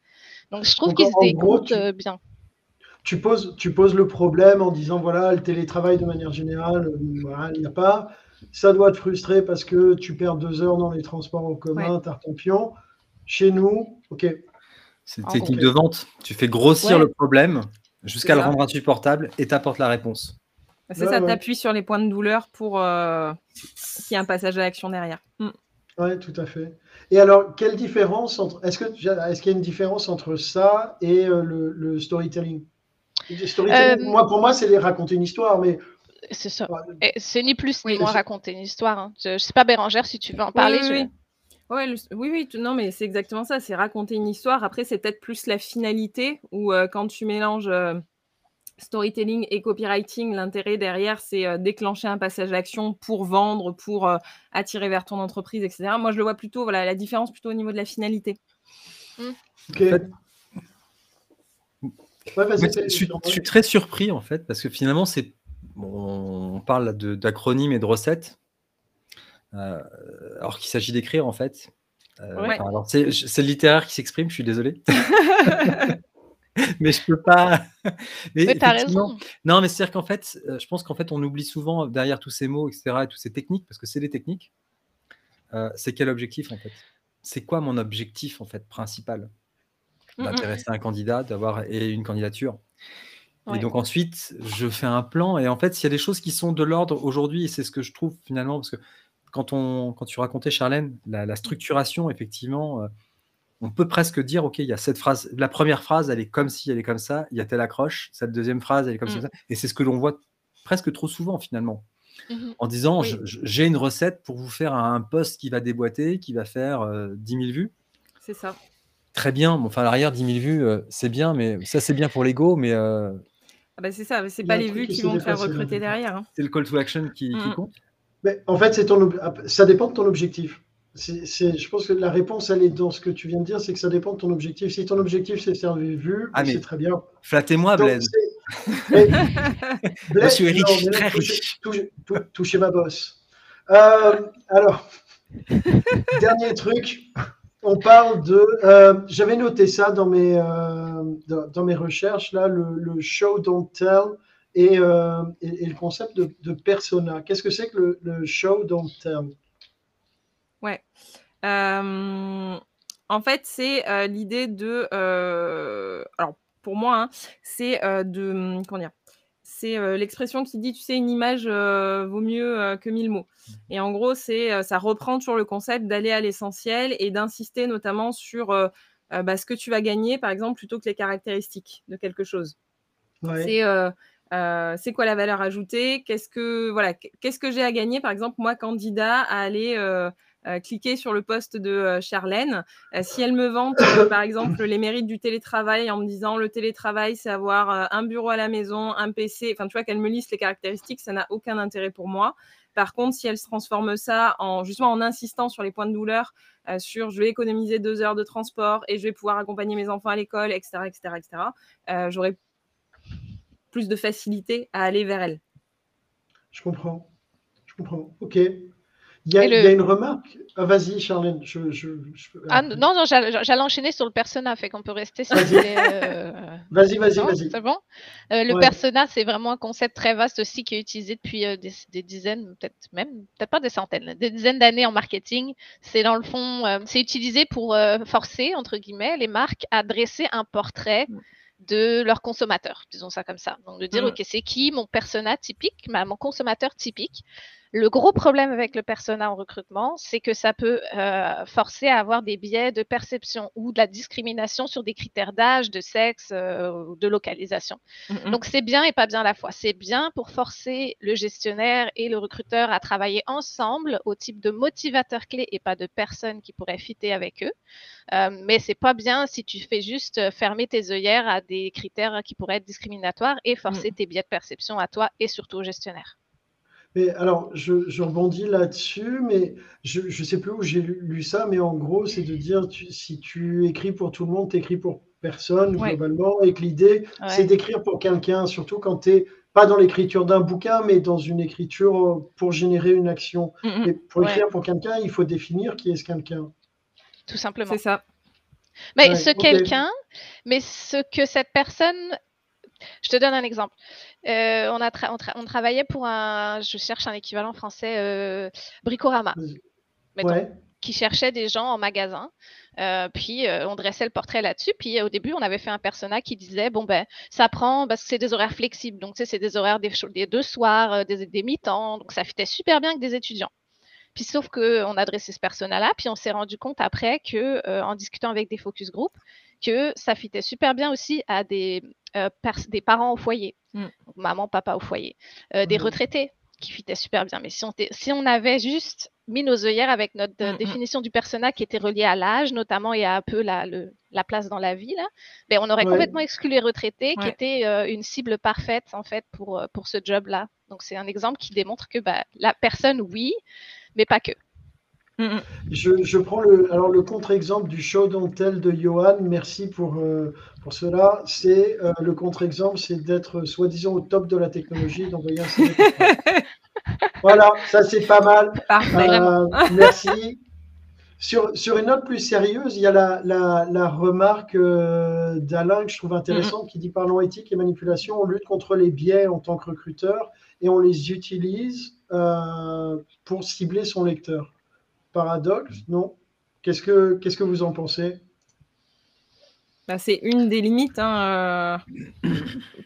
Donc, je trouve qu'ils se décomptent euh, bien. Tu poses, tu poses le problème en disant voilà, le télétravail de manière générale, euh, il n'y a pas ça doit te frustrer parce que tu perds deux heures dans les transports en commun, ouais. ton pion. Chez nous, ok. C'est une technique de vente. Tu fais grossir le problème jusqu'à le rendre insupportable et t'apportes la réponse. C'est ça, t'appuies sur les points de douleur pour euh, qu'il y ait un passage à l'action derrière. Mm. Oui, tout à fait. Et alors, quelle différence entre. Est-ce qu'il est y a une différence entre ça et euh, le, storytelling, euh, Moi, pour moi, c'est raconter une histoire, mais c'est ça. C'est ni plus ni moins raconter une histoire. Hein. Je, ne sais pas, Bérangère, si tu veux en parler. Oui, oui. oui, oui, non, mais c'est exactement ça. C'est raconter une histoire. Après, c'est peut-être plus la finalité où euh, quand tu mélanges euh, storytelling et copywriting, l'intérêt derrière, c'est euh, déclencher un passage d'action pour vendre, pour attirer vers ton entreprise, etc. Moi, je le vois plutôt, voilà, la différence plutôt au niveau de la finalité. Mmh. je, suis, très surpris en fait parce que finalement c'est on parle d'acronymes et de recettes, euh, alors qu'il s'agit d'écrire en fait. Euh, c'est le littéraire qui s'exprime, je suis désolé. mais je peux pas. mais, mais raison. Non, mais c'est-à-dire qu'en fait, euh, je pense qu'en fait, on oublie souvent derrière tous ces mots, etc., et toutes ces techniques, parce que c'est des techniques. c'est quel objectif en fait? C'est quoi mon objectif en fait principal? D'intéresser un candidat, d'avoir et une candidature. Et donc ensuite, je fais un plan. Et en fait, s'il y a des choses qui sont de l'ordre aujourd'hui, et c'est ce que je trouve finalement, parce que quand, on, quand tu racontais, Charlène, la, structuration, effectivement, euh, on peut presque dire, OK, il y a cette phrase, la première phrase, elle est comme si, elle est comme ça, il y a telle accroche, cette deuxième phrase, elle est comme mm. ça, et c'est ce que l'on voit presque trop souvent, finalement. Mm-hmm. En disant, j'ai une recette pour vous faire un post qui va déboîter, qui va faire 10 000 vues. C'est ça. Très bien. Enfin, à l'arrière, 10 000 vues, euh, c'est bien, mais ça, c'est bien pour l'ego, mais. Ah bah c'est ça, c'est pas les vues qui vont te faire recruter derrière. Hein. C'est le call to action qui, mm. compte? Mais en fait, c'est ton, ça dépend de ton objectif. Je pense que la réponse, elle est dans ce que tu viens de dire, c'est que ça dépend de ton objectif. Si ton objectif, c'est faire des vues, ah, c'est très bien. Flattez-moi, Blaise. Monsieur Eric, très riche. Touchez, ma bosse. Euh, alors, dernier truc on parle de. Euh, j'avais noté ça dans mes, euh, recherches, là, le, show don't tell et, euh, le concept de, persona. Qu'est-ce que c'est que le, show don't tell? Ouais. en fait, c'est l'idée de. alors, pour moi, hein, c'est de. Comment dire c'est l'expression qui dit, tu sais, une image vaut mieux que mille mots. Mmh et en gros, c'est ça reprend toujours le concept d'aller à l'essentiel et d'insister notamment sur bah, ce que tu vas gagner, par exemple, plutôt que les caractéristiques de quelque chose. C'est c'est quoi la valeur ajoutée? Qu'est-ce que voilà, qu'est-ce que j'ai à gagner, par exemple, moi, candidat, à aller euh, cliquer sur le poste de euh, Charlène. Euh, si elle me vante, par exemple, les mérites du télétravail en me disant le télétravail, c'est avoir un bureau à la maison, un PC, enfin, tu vois, qu'elle me liste les caractéristiques, ça n'a aucun intérêt pour moi. Par contre, si elle se transforme ça en justement en insistant sur les points de douleur, sur je vais économiser deux heures de transport et je vais pouvoir accompagner mes enfants à l'école, etc., etc., etc., j'aurai plus de facilité à aller vers elle. Je comprends. Je comprends. Ok. Il y, a, une remarque. Ah, vas-y, Charlène. Ah, non, non, j'allais enchaîner sur le persona, fait qu'on peut rester sur euh, Vas-y, vas-y, vas-y. C'est bon. Euh, le persona, c'est vraiment un concept très vaste aussi qui est utilisé depuis euh, des, dizaines, peut-être même, peut-être pas des centaines, des dizaines d'années en marketing. C'est dans le fond, c'est utilisé pour forcer, entre guillemets, les marques à dresser un portrait mm. de leurs consommateurs, disons ça comme ça. Donc de dire, mm. OK, c'est qui mon persona typique, mon consommateur typique? Le gros problème avec le persona en recrutement, c'est que ça peut euh, forcer à avoir des biais de perception ou de la discrimination sur des critères d'âge, de sexe, euh, de localisation. Donc c'est bien et pas bien à la fois. C'est bien pour forcer le gestionnaire et le recruteur à travailler ensemble au type de motivateur clé et pas de personnes qui pourraient fitter avec eux. Euh, mais c'est pas bien si tu fais juste fermer tes œillères à des critères qui pourraient être discriminatoires et forcer mm. tes biais de perception à toi et surtout au gestionnaire. Mais alors, je, rebondis là-dessus, mais je ne sais plus où j'ai lu, ça, mais en gros, c'est de dire si tu écris pour tout le monde, tu écris pour personne globalement, et que l'idée, c'est d'écrire pour quelqu'un, surtout quand tu n'es pas dans l'écriture d'un bouquin, mais dans une écriture pour générer une action. Mm, mm. Et pour écrire pour quelqu'un, il faut définir qui est ce quelqu'un. Tout simplement. C'est ça. Mais ce quelqu'un, mais ce que cette personne je te donne un exemple. Euh, on, a on, travaillait pour un, je cherche un équivalent français, euh, Bricorama, qui cherchait des gens en magasin. Euh, puis on dressait le portrait là-dessus. Puis au début, on avait fait un personnage qui disait bon ben ça prend parce que c'est des horaires flexibles, donc c'est des horaires des, deux soirs, des, des mi-temps, donc ça fitait super bien avec des étudiants. Puis sauf qu'on a dressé ce personnage-là, puis on s'est rendu compte après que en discutant avec des focus group, que ça fitait super bien aussi à des, des parents au foyer. Mm. maman, papa au foyer. Euh, des retraités qui fitaient super bien. Mais si on, si on avait juste mis nos œillères avec notre euh, mm, mm. définition du personnage qui était relié à l'âge, notamment, et à un peu la, la place dans la vie, là, ben, on aurait complètement exclu les retraités, qui étaient euh, une cible parfaite, en fait, pour, pour ce job-là. Donc, c'est un exemple qui démontre que bah, la personne, oui, mais pas que. Mm, mm. Je, prends le, alors le contre-exemple du show tell de Johan. Merci pour, euh, pour cela. C'est euh, le contre-exemple, c'est d'être soi-disant au top de la technologie, d'envoyer un Voilà, ça c'est pas mal. Euh, merci. Sur, sur, une note plus sérieuse, il y a la, la, remarque d'Alain que je trouve intéressante mm, qui dit parlons éthique et manipulation, on lutte contre les biais en tant que recruteur et on les utilise pour cibler son lecteur paradoxe, non? Qu'est-ce que qu'est-ce que vous en pensez? Bah, c'est une des limites. Hein, euh,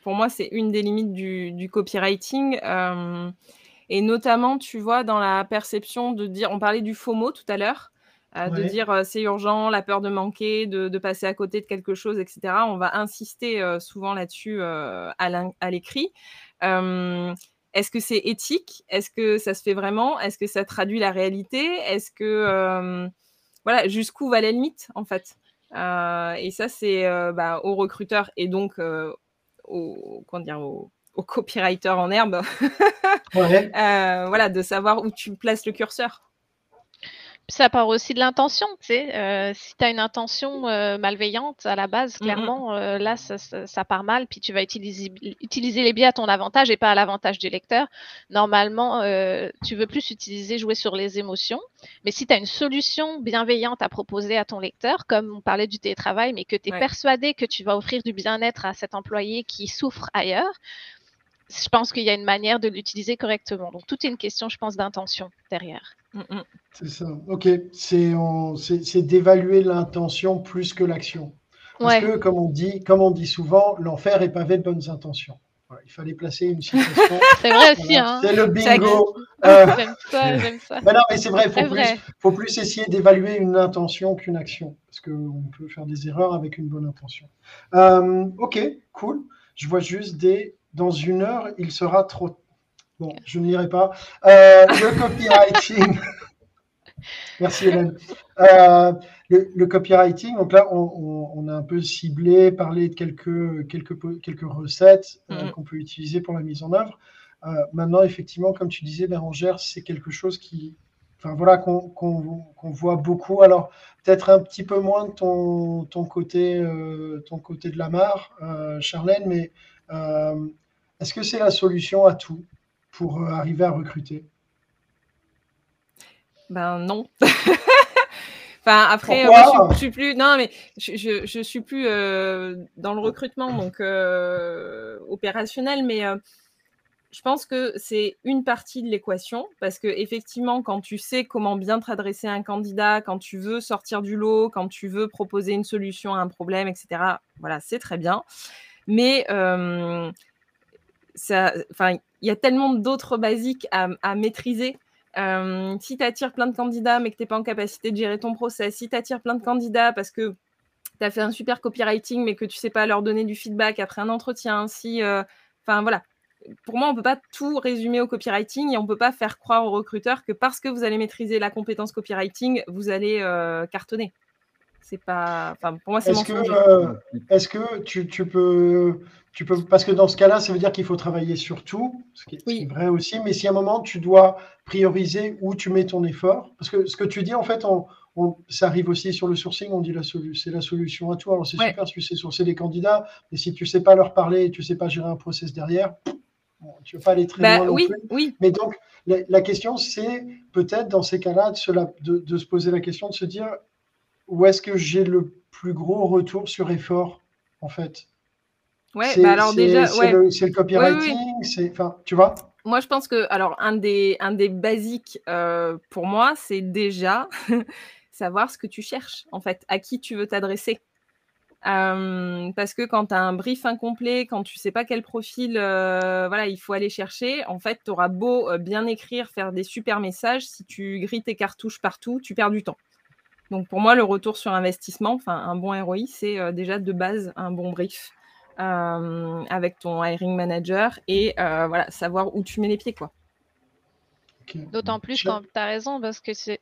pour moi, c'est une des limites du, copywriting. Euh, Et notamment, tu vois, dans la perception de dire, on parlait du FOMO tout à l'heure, euh, de dire euh, c'est urgent, la peur de manquer, de, passer à côté de quelque chose, etc. On va insister euh, souvent là-dessus à l'écrit. Est-ce que c'est éthique? Est-ce que ça se fait vraiment? Est-ce que ça traduit la réalité? Est-ce que voilà jusqu'où va la limite en fait? Et ça c'est bah, aux recruteurs et donc aux, comment dire, aux, copywriters en herbe, voilà, de savoir où tu places le curseur ça part aussi de l'intention, tu sais. Euh, si tu as une intention euh, malveillante à la base, mmh clairement, euh, là, ça, part mal, puis tu vas utiliser, utiliser les biais à ton avantage et pas à l'avantage du lecteur. Normalement, tu veux plus utiliser, jouer sur les émotions. Mais si tu as une solution bienveillante à proposer à ton lecteur, comme on parlait du télétravail, mais que tu es persuadé que tu vas offrir du bien-être à cet employé qui souffre ailleurs, je pense qu'il y a une manière de l'utiliser correctement. Donc, tout est une question, je pense, d'intention derrière. Mm, mm. C'est ça. Ok. C'est d'évaluer l'intention plus que l'action. Parce que, comme on dit, comme on dit souvent, l'enfer est pavé de bonnes intentions. il fallait placer une citation. c'est vrai aussi. Hein. C'est le bingo. Euh, j'aime ça, j'aime ça. Mais non, mais c'est vrai, il faut, plus, faut plus essayer d'évaluer une intention qu'une action. Parce qu'on peut faire des erreurs avec une bonne intention. Euh, ok, cool. Je vois juste des. Dans une heure, il sera trop Bon, je ne lirai pas. Euh, le copywriting. Merci Hélène. Euh, le, copywriting, donc là, on, a un peu ciblé, parlé de quelques, quelques, quelques recettes euh, mm-hmm. qu'on peut utiliser pour la mise en œuvre. maintenant, effectivement, comme tu disais, Bérangère, c'est quelque chose qui, enfin voilà, qu'on voit beaucoup. Alors, peut-être un petit peu moins de ton, ton côté, ton côté de la mare, Charlène, mais est-ce que c'est la solution à tout? Pour euh, arriver à recruter? Ben non. enfin après, je, suis plus. Non mais je, je, suis plus euh, dans le recrutement donc euh, opérationnel, mais je pense que c'est une partie de l'équation parce que effectivement, quand tu sais comment bien te adresser à un candidat, quand tu veux sortir du lot, quand tu veux proposer une solution à un problème, etc. Voilà, c'est très bien. Mais ça, enfin, y a tellement d'autres basiques à, maîtriser. Euh, si tu attires plein de candidats mais que tu n'es pas en capacité de gérer ton process, si tu attires plein de candidats parce que tu as fait un super copywriting mais que tu sais pas leur donner du feedback après un entretien, si, euh, enfin voilà. Pour moi, on peut pas tout résumer au copywriting et on peut pas faire croire aux recruteurs que parce que vous allez maîtriser la compétence copywriting, vous allez euh, cartonner. C'est pas, enfin pour moi c'est Est-ce que, est-ce que tu, tu peux peux, parce que dans ce cas-là, ça veut dire qu'il faut travailler sur tout, ce qui, est, vrai aussi. Mais si à un moment, tu dois prioriser où tu mets ton effort, parce que ce que tu dis, en fait, ça arrive aussi sur le sourcing, on dit la c'est la solution à tout. Alors c'est super si tu sais sourcer des candidats, mais si tu sais pas leur parler et tu sais pas gérer un process derrière, tu ne vas pas aller très bah loin. Oui, non plus. oui. Mais donc, la, question, c'est peut-être dans ces cas-là de, de, se poser la question, de se dire où est-ce que j'ai le plus gros retour sur effort, en fait? Ouais, bah alors déjà, c'est le, copywriting, c'est, enfin, tu vois? Moi, je pense que, alors, un des, un des basiques euh, pour moi, c'est déjà savoir ce que tu cherches, en fait, à qui tu veux t'adresser. Euh, parce que quand tu as un brief incomplet, quand tu sais pas quel profil euh, voilà, il faut aller chercher, en fait, tu auras beau bien écrire, faire des super messages, si tu grilles tes cartouches partout, tu perds du temps. Donc pour moi, le retour sur investissement, enfin un bon ROI, c'est déjà de base un bon brief. Euh, avec ton hiring manager et euh, voilà, savoir où tu mets les pieds. quoi. D'autant plus quand tu as raison, parce que c'est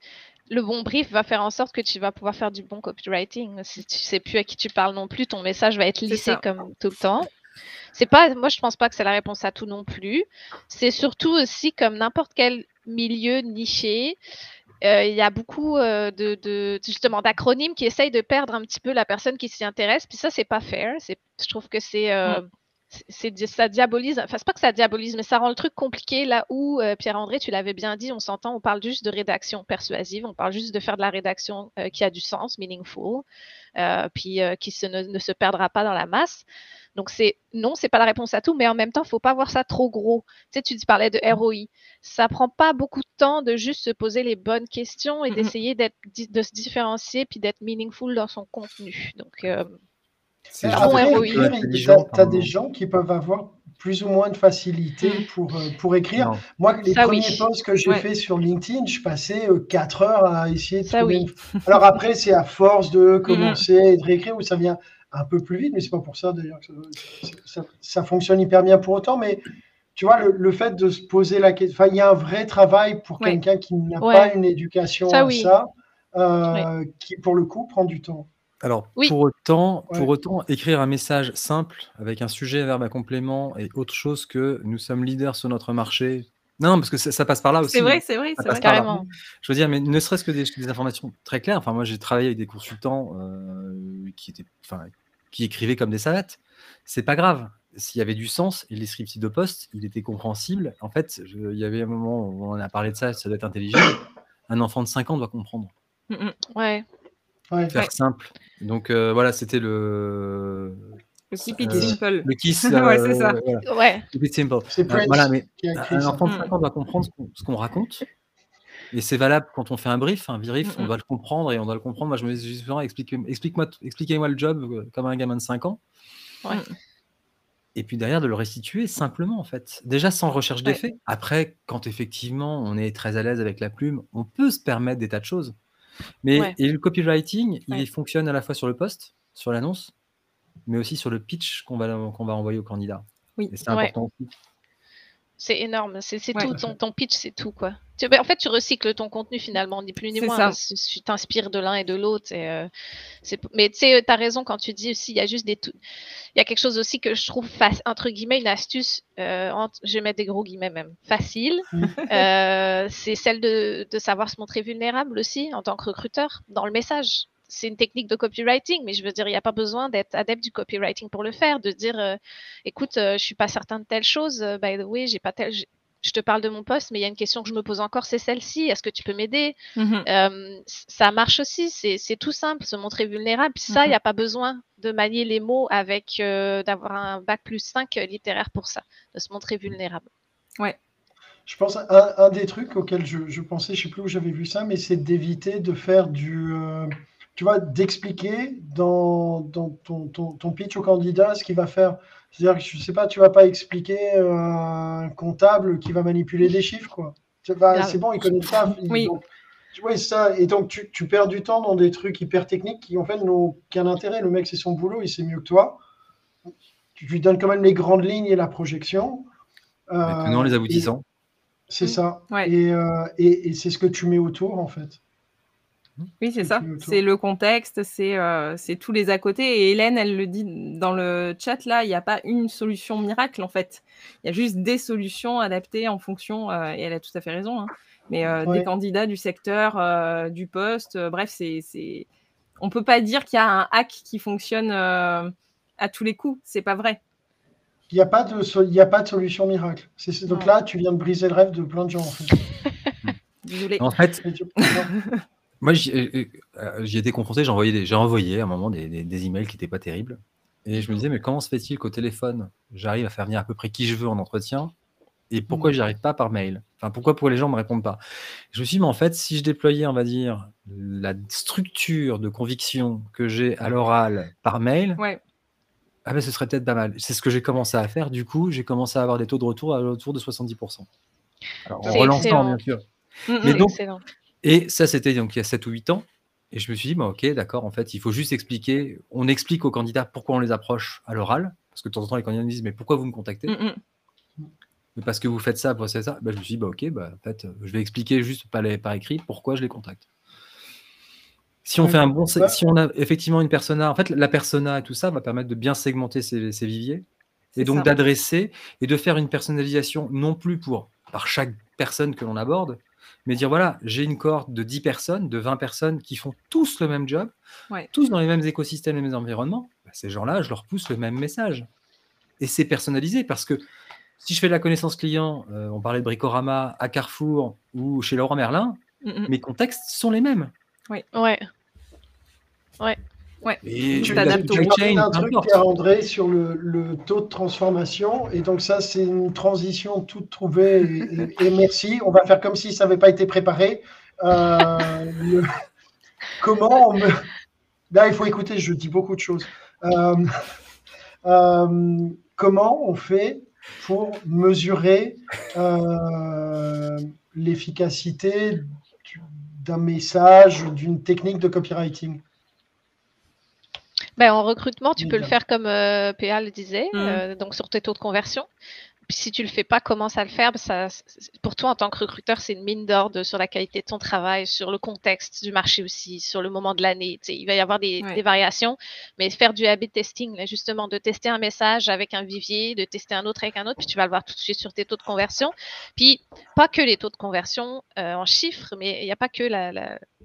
le bon brief va faire en sorte que tu vas pouvoir faire du bon copywriting. Si tu sais plus à qui tu parles non plus, ton message va être lissé comme tout le temps. C'est pas, moi je pense pas que c'est la réponse à tout non plus. C'est surtout aussi comme n'importe quel milieu niché. Euh, il y a beaucoup euh, de, justement d'acronymes qui essayent de perdre un petit peu la personne qui s'y intéresse. Puis ça, c'est pas fair. Je trouve que c'est euh, c'est ça diabolise. Enfin, c'est pas que ça diabolise, mais ça rend le truc compliqué là où Pierre-André, tu l'avais bien dit, on s'entend, on parle juste de rédaction persuasive, on parle juste de faire de la rédaction qui a du sens, meaningful, puis qui ne, se perdra pas dans la masse. Donc, c'est non, c'est pas la réponse à tout, mais en même temps, il faut pas voir ça trop gros. Tu sais, tu parlais de ROI. Ça prend pas beaucoup de temps de juste se poser les bonnes questions et d'essayer d'être, de se différencier puis d'être meaningful dans son contenu. Donc, euh, c'est bon ROI. Tu as, des gens qui peuvent avoir plus ou moins de facilité mm. pour, euh, pour écrire. Moi, les premiers posts que j'ai fait sur LinkedIn, je passais 4 heures à essayer de trouver. Alors après, c'est à force de commencer et de réécrire où ça vient un peu plus vite, mais c'est pas pour ça d'ailleurs que ça, fonctionne hyper bien pour autant. Mais tu vois, le, fait de se poser la question, il y a un vrai travail pour quelqu'un qui n'a pas une éducation à ça, euh, qui pour le coup prend du temps. Alors, pour, autant, pour autant, écrire un message simple avec un sujet, verbe à complément et autre chose que nous sommes leaders sur notre marché. Non, parce que ça, passe par là aussi. C'est vrai, c'est vrai, c'est carrément. Je veux dire, mais ne serait-ce que des, informations très claires. Enfin, moi, j'ai travaillé avec des consultants euh, qui, étaient, enfin, qui écrivaient comme des savates. C'est pas grave. S'il y avait du sens et les scripts de poste, il était compréhensible. En fait, il y avait un moment où on a parlé de ça, ça doit être intelligent. Un enfant de 5 ans doit comprendre. Mm, mm. ouais. Faire simple. Donc euh, voilà, c'était le. Le keep it simple. Le kiss. ouais, c'est ça. Ouais. Keep it simple. Euh, voilà, mais un enfant de 5 ans doit comprendre ce qu'on raconte. Et c'est valable quand on fait un brief, un brief, on doit le comprendre et on doit le comprendre. Moi, je me dis souvent, expliquez-moi expliquez le job euh, comme un gamin de 5 ans. Ouais. Et puis derrière, de le restituer simplement, en fait. Déjà sans recherche d'effet. Après, quand effectivement on est très à l'aise avec la plume, on peut se permettre des tas de choses. Mais et le copywriting, il fonctionne à la fois sur le post, sur l'annonce, mais aussi sur le pitch qu'on va, qu'on va envoyer au candidat. Oui. c'est important aussi. C'est énorme, c'est tout, ton, ton, pitch, c'est tout, quoi. Ben, en fait, tu recycles ton contenu finalement, ni plus ni moins. Tu t'inspires de l'un et de l'autre. Euh, mais tu sais, tu as raison quand tu dis aussi, il y a juste des. Il y a quelque chose aussi que je trouve, entre guillemets, une astuce, euh, je vais mettre des gros guillemets même, facile. Euh, c'est celle de, de savoir se montrer vulnérable aussi en tant que recruteur dans le message c'est une technique de copywriting, mais je veux dire, il n'y a pas besoin d'être adepte du copywriting pour le faire, de dire, écoute, je je suis pas certain de telle chose, by the way, j'ai pas tel, je te parle de mon poste, mais il y a une question que je me pose encore, c'est celle-ci. Est-ce que tu peux m'aider? Mmh euh, Ça marche aussi, c'est tout simple, se montrer vulnérable. ça, il n'y mmh a pas besoin de manier les mots avec euh, d'avoir un bac plus 5 littéraire pour ça, de se montrer vulnérable. Ouais. Je pense un, un des trucs auxquels je, pensais, je ne sais plus où j'avais vu ça, mais c'est d'éviter de faire du. Euh, tu vois, d'expliquer dans, ton, ton, pitch au candidat ce qu'il va faire. C'est-à-dire que, je sais pas, tu vas pas expliquer euh, un comptable qui va manipuler des chiffres, quoi. C'est bon, il connaît ça. Oui. ça. Et donc, tu, perds du temps dans des trucs hyper techniques qui, en fait, n'ont aucun intérêt. Le mec, c'est son boulot, il sait mieux que toi. Tu lui donnes quand même les grandes lignes et la projection. Euh, non, les aboutissants. C'est ça. Euh, et, et c'est ce que tu mets autour, en fait. Oui, c'est ça. C'est le contexte, euh, c'est tous les à côté. Et Hélène, elle le dit dans le chat, là, il n'y a pas une solution miracle, en fait. Il y a juste des solutions adaptées en fonction, euh, et elle a tout à fait raison, hein. mais euh, des candidats, du secteur, du poste. bref, c'est, on ne peut pas dire qu'il y a un hack qui fonctionne à tous les coups. C'est pas vrai. Il n'y a, pas de a pas de solution miracle. Donc là, tu viens de briser le rêve de plein de gens. En fait. Désolée. En fait, moi, j'y euh, étais confronté, j'ai envoyé, envoyé à un moment des, des, emails qui n'étaient pas terribles. Et je me disais, mais comment se fait-il qu'au téléphone, j'arrive à faire venir à peu près qui je veux en entretien et pourquoi je n'y arrive pas par mail? Enfin, pourquoi pour les gens ne me répondent pas? Je me suis dit, mais en fait, si je déployais, on va dire, la structure de conviction que j'ai à l'oral par mail, ouais. ah ben, ce serait peut-être pas mal. C'est ce que j'ai commencé à faire. Du coup, j'ai commencé à avoir des taux de retour à autour de 70%. Alors, en relançant, bien sûr. Mm, mm, mais donc, et ça, c'était donc il y a 7 ou 8 ans. Et je me suis dit, bah, ok, d'accord, en fait, il faut juste expliquer. On explique aux candidats pourquoi on les approche à l'oral. Parce que de temps en temps, les candidats me disent, mais pourquoi vous me contactez? Mm, mm. Mais parce que vous faites ça, pour ça, ça. Bah, je me suis dit, bah, ok, bah, en fait, je vais expliquer juste par, par écrit pourquoi je les contacte. Si on fait un bon, si on a effectivement une persona, en fait, la persona et tout ça va permettre de bien segmenter ces, viviers et donc d'adresser et de faire une personnalisation non plus pour par chaque personne que l'on aborde, mais dire voilà, j'ai une cohorte de 10 personnes, de 20 personnes qui font tous le même job, tous dans les mêmes écosystèmes, les mêmes environnements, bah, ces gens-là, je leur pousse le même message. Et c'est personnalisé parce que si je fais de la connaissance client, euh, on parlait de Bricorama à Carrefour ou chez Laurent Merlin, mes contextes sont les mêmes. Oui. Ouais. Ouais. Ouais. Et tu t'adaptes au un truc, André, sur le, taux de transformation. Et donc, ça, c'est une transition toute trouvée. Et, merci. On va faire comme si ça n'avait pas été préparé. Euh, comment on me... Là, il faut écouter, je dis beaucoup de choses. Euh, euh, comment on fait pour mesurer l'efficacité d'un message, d'une technique de copywriting? Ben, En recrutement, tu peux le faire comme euh, PA le disait, mmh. euh, donc sur tes taux de conversion. Si tu le fais pas, commence à le faire. Ça, pour toi, en tant que recruteur, c'est une mine d'or sur la qualité de ton travail, sur le contexte du marché aussi, sur le moment de l'année. Il va y avoir des, variations, mais faire du A-B testing, justement, de tester un message avec un vivier, de tester un autre avec un autre, puis tu vas le voir tout de suite sur tes taux de conversion. Puis, pas que les taux de conversion euh, en chiffres, mais il n'y a pas que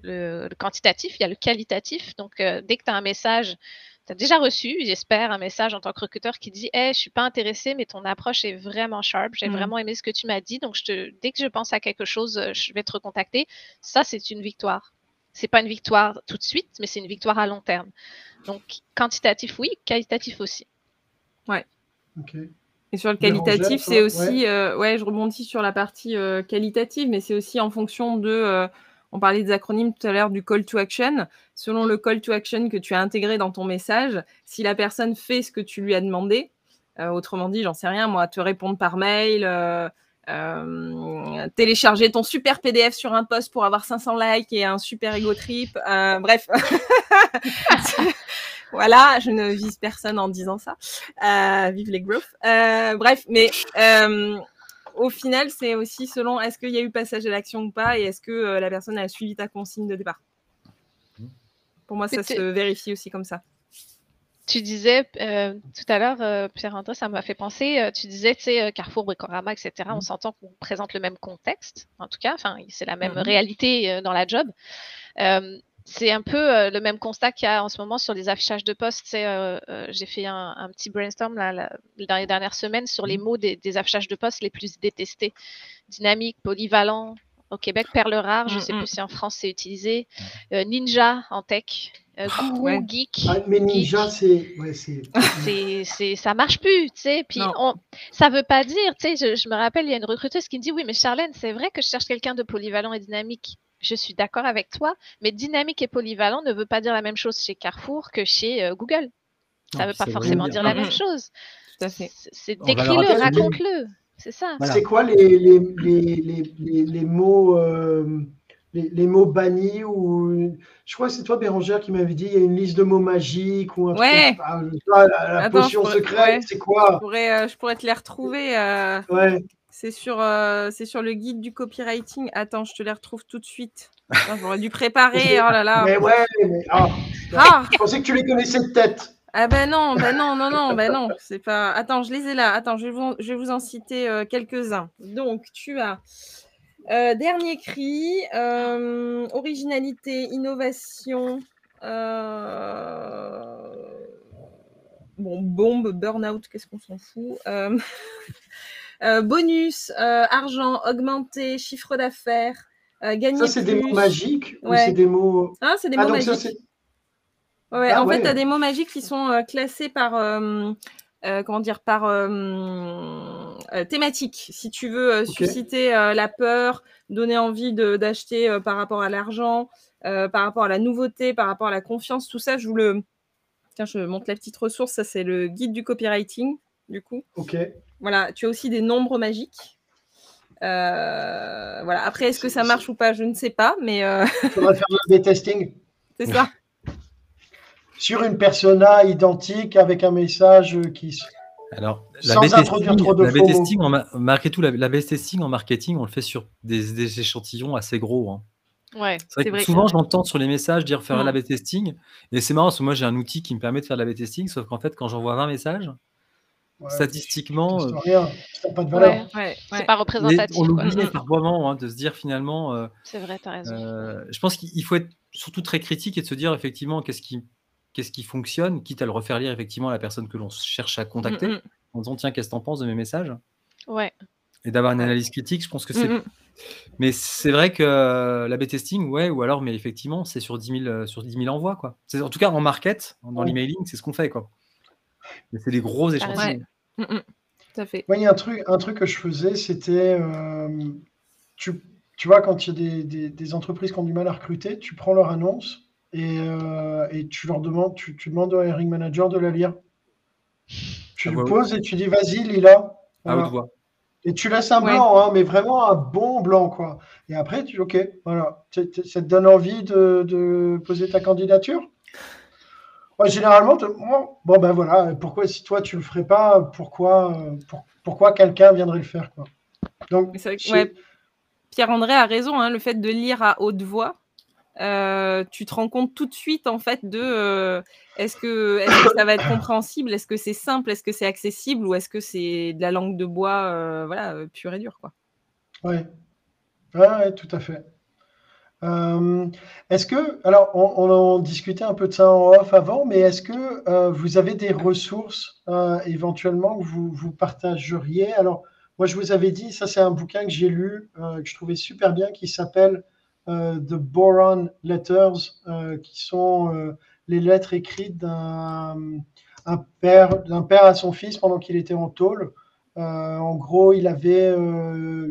le, quantitatif, il y a le qualitatif. Donc, euh, dès que tu as un message tu as déjà reçu, j'espère, un message en tant que recruteur qui dit Hey, je suis pas intéressé, mais ton approche est vraiment sharp. J'ai mmh. vraiment aimé ce que tu m'as dit. Donc, je te, dès que je pense à quelque chose, euh, je vais te recontacter. Ça, c'est une victoire. C'est pas une victoire tout de suite, mais c'est une victoire à long terme. Donc, quantitatif, oui, qualitatif aussi. Ouais. Et sur le qualitatif, c'est aussi, euh, ouais. je rebondis sur la partie euh, qualitative, mais c'est aussi en fonction de on parlait des acronymes tout à l'heure du call to action. Selon le call to action que tu as intégré dans ton message, si la personne fait ce que tu lui as demandé, euh, autrement dit, j'en sais rien, moi, te répondre par mail, euh, euh, télécharger ton super PDF sur un post pour avoir 500 likes et un super ego trip. bref. voilà, je ne vise personne en disant ça. vive les growth. bref, mais au final, c'est aussi selon est-ce qu'il y a eu passage à l'action ou pas et est-ce que euh, la personne a suivi ta consigne de départ. Pour moi, ça se vérifie aussi comme ça. Tu disais euh, tout à l'heure, euh, Pierre-André, ça m'a fait penser, tu disais, tu sais, Carrefour, Bricorama, etc., on mmh. s'entend qu'on présente le même contexte, en tout cas, enfin, c'est la même mmh réalité dans la job c'est un peu euh, le même constat qu'il y a en ce moment sur les affichages de poste. Euh, euh, j'ai fait un, petit brainstorm dans les dernières semaines sur les mmh. mots des, affichages de poste les plus détestés. Dynamique, polyvalent. Au Québec, perle rare, je ne mmh, sais plus mmh. si en France c'est utilisé. ninja en tech. Euh, geek. Ah, mais ninja, c'est. Ouais, c'est... ça marche plus, tu sais. Puis on... ça veut pas dire, tu sais, je, je, me rappelle, il y a une recruteuse qui me dit Oui, mais Charlène, c'est vrai que je cherche quelqu'un de polyvalent et dynamique je suis d'accord avec toi, mais dynamique et polyvalent ne veut pas dire la même chose chez Carrefour que chez euh, Google. Ça ne veut pas forcément dire la même chose. C'est décris-le, raconte-le. C'est ça. C'est quoi les, les, les, les mots euh, les, mots bannis ou je crois que c'est toi Bérangère qui m'avait dit il y a une liste de mots magiques ou un ouais. truc, la, potion secrète, c'est quoi? Je pourrais, euh, je pourrais te les retrouver. Ouais. C'est sur, euh, c'est sur le guide du copywriting. Attends, je te les retrouve tout de suite. J'aurais dû préparer. Oh là là. Mais ouais, mais ah, ah. Je pensais que tu les connaissais de tête. Ah ben non, ben non, non, non, ben non. C'est pas. Attends, je les ai là. Attends, je vais vous, je vais vous en citer euh, quelques-uns. Donc, tu as euh, dernier cri, originalité, innovation. Bon, bombe, burn-out, qu'est-ce qu'on s'en fout Euh, bonus, euh, argent, augmenté, chiffre d'affaires, euh, gagner Ça, c'est des mots magiques ou c'est des mots... Ah, c'est des ah, mots magiques. ouais, ah, en fait, tu as des mots magiques qui sont classés par... comment dire, par thématique. Si tu veux susciter la peur, donner envie d'acheter par rapport à l'argent, par rapport à la nouveauté, par rapport à la confiance, tout ça, je vous le. Tiens, je montre la petite ressource. Ça, c'est le guide du copywriting, du coup. Ok. Voilà, tu as aussi des nombres magiques. Euh, voilà. Après, est-ce que ça marche ou pas Je ne sais pas, mais. Euh... Il faudrait faire des testing. C'est ça. Sur une persona identique avec un message qui. Alors, sans la introduire trop de la tout, la, testing en marketing, on le fait sur des, échantillons assez gros. Hein. Ouais, c'est vrai, souvent, j'entends sur les messages dire faire mmh. la testing. Et c'est marrant parce que moi, j'ai un outil qui me permet de faire de la testing, sauf qu'en fait, quand j'envoie 20 messages, statistiquement. c'est pas représentatif. On l'oublie par moment hein, de se dire finalement. Euh, c'est vrai, tu as raison. Euh, je pense qu'il faut être surtout très critique et de se dire effectivement qu'est-ce qui, qu'est-ce qui fonctionne, quitte à le refaire lire effectivement à la personne que l'on cherche à contacter, mm, mm. en disant tiens, qu'est-ce que t'en penses de mes messages? Ouais. Et d'avoir une analyse critique, je pense que c'est. Mm, mais c'est vrai que euh, la B-testing, ouais, ou alors, mais effectivement, c'est sur 10 000, sur 10 000 envois, quoi. En tout cas, en market, dans l'emailing, c'est ce qu'on fait, quoi. Mais c'est des gros échantillons. Mm, mm. tout à fait. il y a un truc, un truc que je faisais, c'était. Euh, tu, tu, vois, quand il y a des, des, entreprises qui ont du mal à recruter, tu prends leur annonce et, euh, et tu leur demandes, tu, tu, demandes au hiring manager de la lire. Tu ah lui bah poses et tu dis vas-y, Lila. à haute voix. Et tu laisses un blanc, hein, mais vraiment un bon blanc, quoi. Et après, tu ok, voilà. Ça te donne envie de, poser ta candidature? Généralement, bon ben voilà, pourquoi si toi tu le ferais pas, pourquoi, pourquoi quelqu'un viendrait le faire, quoi. Donc, Pierre-André a raison, hein, le fait de lire à haute voix, euh, tu te rends compte tout de suite en fait de euh, est-ce que, ça va être compréhensible, est-ce que c'est simple, est-ce que c'est accessible ou est-ce que c'est de la langue de bois euh, voilà pure et dure quoi. Oui, ouais, tout à fait. Est-ce que, alors on, en discutait un peu de ça en off avant, mais est-ce que vous avez des ressources éventuellement que vous, vous partageriez? Alors moi je vous avais dit, ça c'est un bouquin que j'ai lu, que je trouvais super bien, qui s'appelle euh, The Boron Letters, euh, qui sont euh, les lettres écrites d'un d'un père à son fils pendant qu'il était en tôle. En gros, il avait,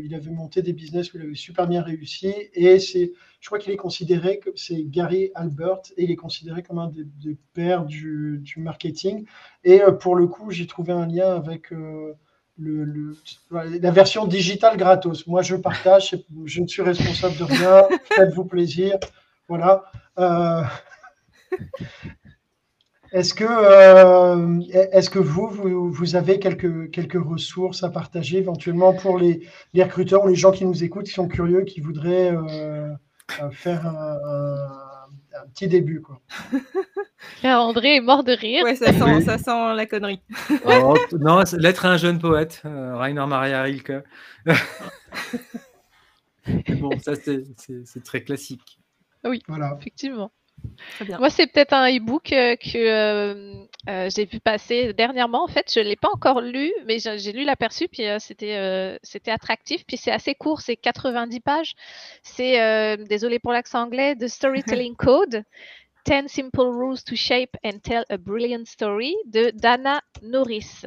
il avait monté des business où il avait super bien réussi. Et c'est, je crois qu'il est considéré comme c'est Gary Albert et il est considéré comme un des, pères du, du, marketing. Et pour le coup, j'ai trouvé un lien avec le, la version digitale gratos. Moi, je partage, je ne suis responsable de rien, faites-vous plaisir. Voilà. Euh, est-ce que, euh, est que vous, vous, avez quelques, quelques ressources à partager éventuellement pour les, les, recruteurs ou les gens qui nous écoutent, qui sont curieux, qui voudraient euh, faire un un petit début. Quoi? André est mort de rire. Ouais, ça sent, ça sent la connerie. Oh, non, l'être un jeune poète, euh, Rainer Maria Rilke. bon, ça c'est très classique. Oui, voilà. effectivement. Moi, c'est peut-être un e-book euh, que euh, euh, j'ai vu passer dernièrement. En fait, je ne l'ai pas encore lu, mais j'ai lu l'aperçu, puis c'était c'était attractif. Puis c'est assez court, c'est 90 pages. C'est, désolé pour l'accent anglais, The Storytelling Code. 10 Simple Rules to Shape and Tell a Brilliant Story de Dana Norris.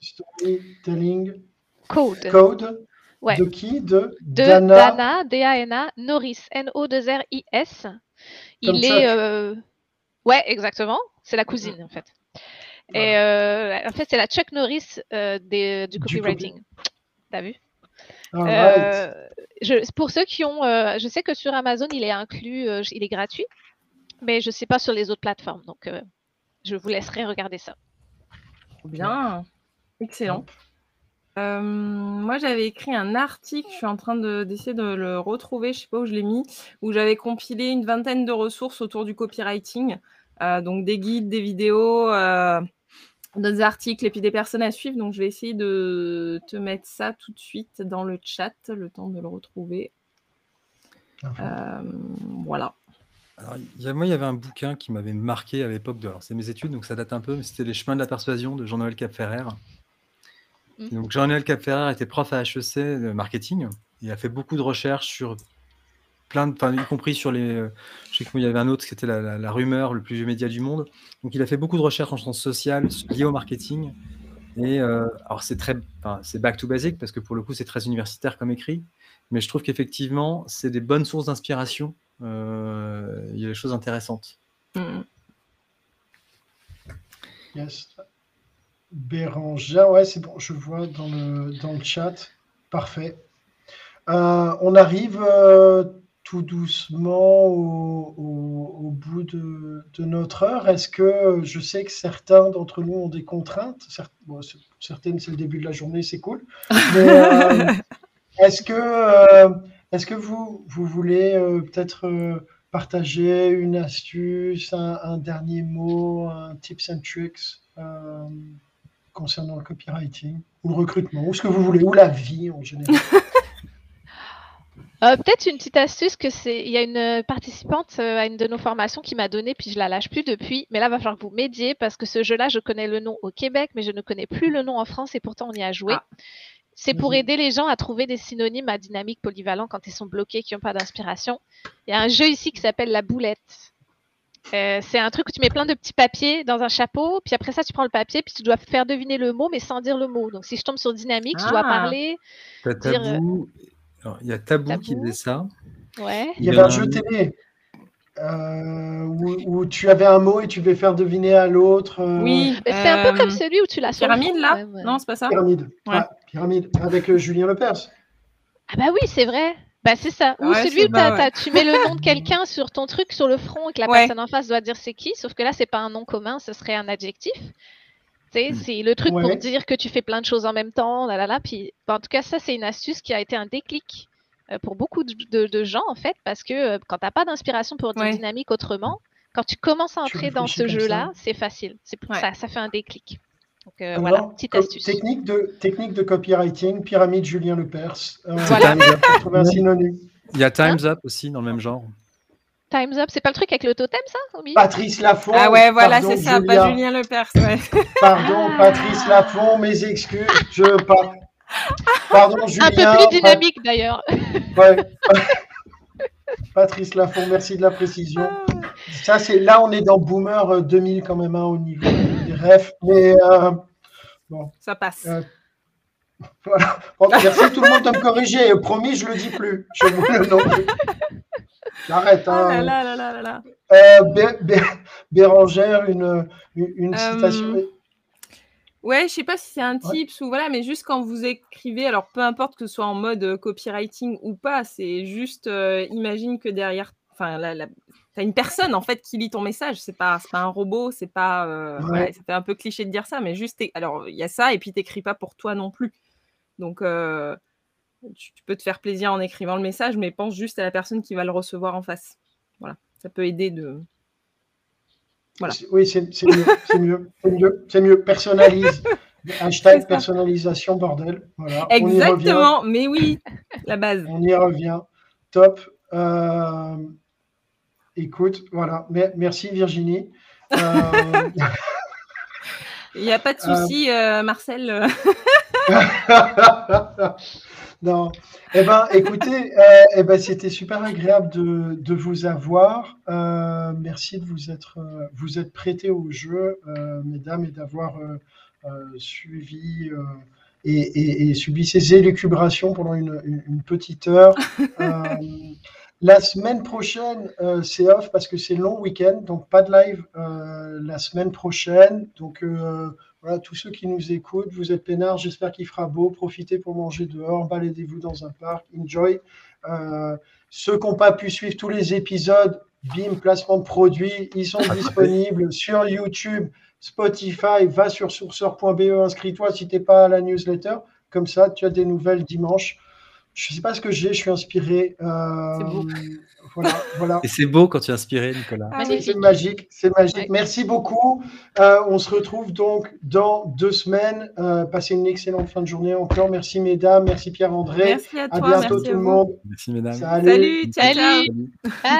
storytelling Code. Code. De qui? De, Dana, D-A-N-A, Norris, N-O-2-R-I-S. Il est. Euh... Ouais, exactement. C'est la cousine, en fait. Et euh, en fait, c'est la Chuck Norris euh, des, du copywriting. T'as vu? Euh, je, Pour ceux qui ont. je sais que sur Amazon, il est inclus, il est gratuit, mais je ne sais pas sur les autres plateformes. Donc, je vous laisserai regarder ça. Bien. Excellent. Euh, moi, j'avais écrit un article, je suis en train d'essayer de, le retrouver, je sais pas où je l'ai mis, où j'avais compilé une vingtaine de ressources autour du copywriting, euh, donc des guides, des vidéos, euh, d'autres articles et puis des personnes à suivre. Donc, je vais essayer de te mettre ça tout de suite dans le chat, le temps de le retrouver. voilà. moi, il y avait un bouquin qui m'avait marqué à l'époque de. Alors, c'est mes études, donc ça date un peu, mais c'était Les chemins de la persuasion de Jean-Noël Capferrer. Mmh. Donc Jean-Noël Capferrer était prof à HEC de marketing. Il a fait beaucoup de recherches sur plein de, enfin, y compris sur les, euh, je sais qu'il y avait un autre qui était la, rumeur, le plus vieux média du monde. Donc il a fait beaucoup de recherches en sciences sociales liées au marketing. Et euh, alors c'est très, c'est back to basic parce que pour le coup c'est très universitaire comme écrit, mais je trouve qu'effectivement c'est des bonnes sources d'inspiration. Euh, il y a des choses intéressantes. Mmh. Yes. Bérangère, ouais, c'est bon, je vois dans le, dans le chat. Parfait. Euh, on arrive euh, tout doucement au, bout de, notre heure. Est-ce que je sais que certains d'entre nous ont des contraintes Certaines, c'est le début de la journée, c'est cool. Euh, est-ce que, est que vous, vous voulez peut-être partager une astuce, un, un, dernier mot, un tips and tricks concernant le copywriting ou le recrutement, ou ce que vous voulez, ou la vie en général euh, Peut-être une petite astuce que c'est, il y a une participante euh, à une de nos formations qui m'a donné, puis je la lâche plus depuis. Mais là, il va falloir que vous m'aidiez parce que ce jeu-là, je connais le nom au Québec, mais je ne connais plus le nom en France et pourtant on y a joué. Ah. C'est pour aider les gens à trouver des synonymes à dynamique polyvalent quand ils sont bloqués, qui n'ont pas d'inspiration. Il y a un jeu ici qui s'appelle la boulette. Euh, c'est un truc où tu mets plein de petits papiers dans un chapeau, puis après ça, tu prends le papier, puis tu dois faire deviner le mot, mais sans dire le mot. Donc, si je tombe sur dynamique, je dois ah. parler. Dire... Euh, il y a Tabou, qui faisait ça. Ouais. Il y avait un jeu télé. euh, où, tu avais un mot et tu devais faire deviner à l'autre. Oui, c'est un peu comme celui où tu l'as Pyramide, là? Non, c'est pas ça? Pyramide. pyramide, avec Julien Lepers. Ah bah oui, c'est vrai. Bah c'est ça. Ou celui où tu mets le nom de quelqu'un sur ton truc sur le front et que la personne en face doit dire c'est qui, sauf que là c'est pas un nom commun, ce serait un adjectif. Hmm. C'est le truc pour dire que tu fais plein de choses en même temps, là, là, là. Puis, bah, en tout cas, ça, c'est une astuce qui a été un déclic euh, pour beaucoup de, gens, en fait, parce que euh, quand tu n'as pas d'inspiration pour dire dynamique autrement, quand tu commences à entrer dans ce jeu-là, c'est facile. Ça, ça fait un déclic. Donc, euh, voilà, petite astuce. Technique de, technique de copywriting, pyramide Julien Lepers. Euh, voilà. un synonyme. Il y a Time's Up aussi dans le même genre. Time's Up, c'est pas le truc avec le totem, ça Patrice Lafont. Ah ouais, voilà, c'est ça, pas Julien Lepers. Ouais. Pardon, Patrice Lafont, mes excuses. Je pas. Pardon, Julien. Un peu plus dynamique d'ailleurs. Ouais. Patrice Lafont, merci de la précision. Ça, c'est là, on est dans Boomer 2000 quand même, hein, au niveau refs. Mais euh, bon. Ça passe. Euh, voilà. merci tout le monde de me corriger. Promis, je le dis plus. Je vous le nom J'arrête. Hein. Euh, Bérangère, une, une citation. Ouais, je sais pas si c'est un tips ou voilà, mais juste quand vous écrivez, alors peu importe que ce soit en mode copywriting ou pas, c'est juste imagine que derrière, enfin, la, t'as une personne en fait qui lit ton message. C'est pas, pas un robot, c'est pas, euh, un peu cliché de dire ça, mais juste, alors il y a ça et puis t'écris pas pour toi non plus. Donc tu, peux te faire plaisir en écrivant le message, mais pense juste à la personne qui va le recevoir en face. Voilà, ça peut aider de oui, c'est mieux, c'est mieux, mieux, mieux. Personnalise. Hashtag personnalisation, bordel. Voilà, Exactement, mais oui, la base. On y revient. Top. Euh, écoute, voilà. Merci Virginie. Euh, Il n'y a pas de souci, euh, Marcel. non. Eh ben, écoutez, euh, eh ben, c'était super agréable de, de vous avoir. Euh, merci de vous être, euh, vous être prêté au jeu, mesdames, et d'avoir suivi et, et, et, subi ces élucubrations pendant une, une, petite heure. la semaine prochaine, c'est off parce que c'est long week-end, donc pas de live la semaine prochaine. Donc voilà, tous ceux qui nous écoutent, vous êtes peinards, j'espère qu'il fera beau. Profitez pour manger dehors, baladez-vous dans un parc, enjoy. Euh, ceux qui n'ont pas pu suivre tous les épisodes, bim, placement de produits, ils sont disponibles sur YouTube, Spotify, va sur sourceur.be, inscris-toi si tu n'es pas à la newsletter. Comme ça, tu as des nouvelles dimanche. Je ne sais pas ce que j'ai, je suis inspiré. Euh, c'est beau. Voilà, voilà. Et c'est beau quand tu es inspiré, Nicolas. Ah, c'est magique, c'est magique. Merci beaucoup. Euh, on se retrouve donc dans deux semaines. Euh, passez une excellente fin de journée encore. Merci mesdames, merci Pierre-André. Merci à toi. À bientôt tout le monde. Merci mesdames. Salut, Salut. ciao.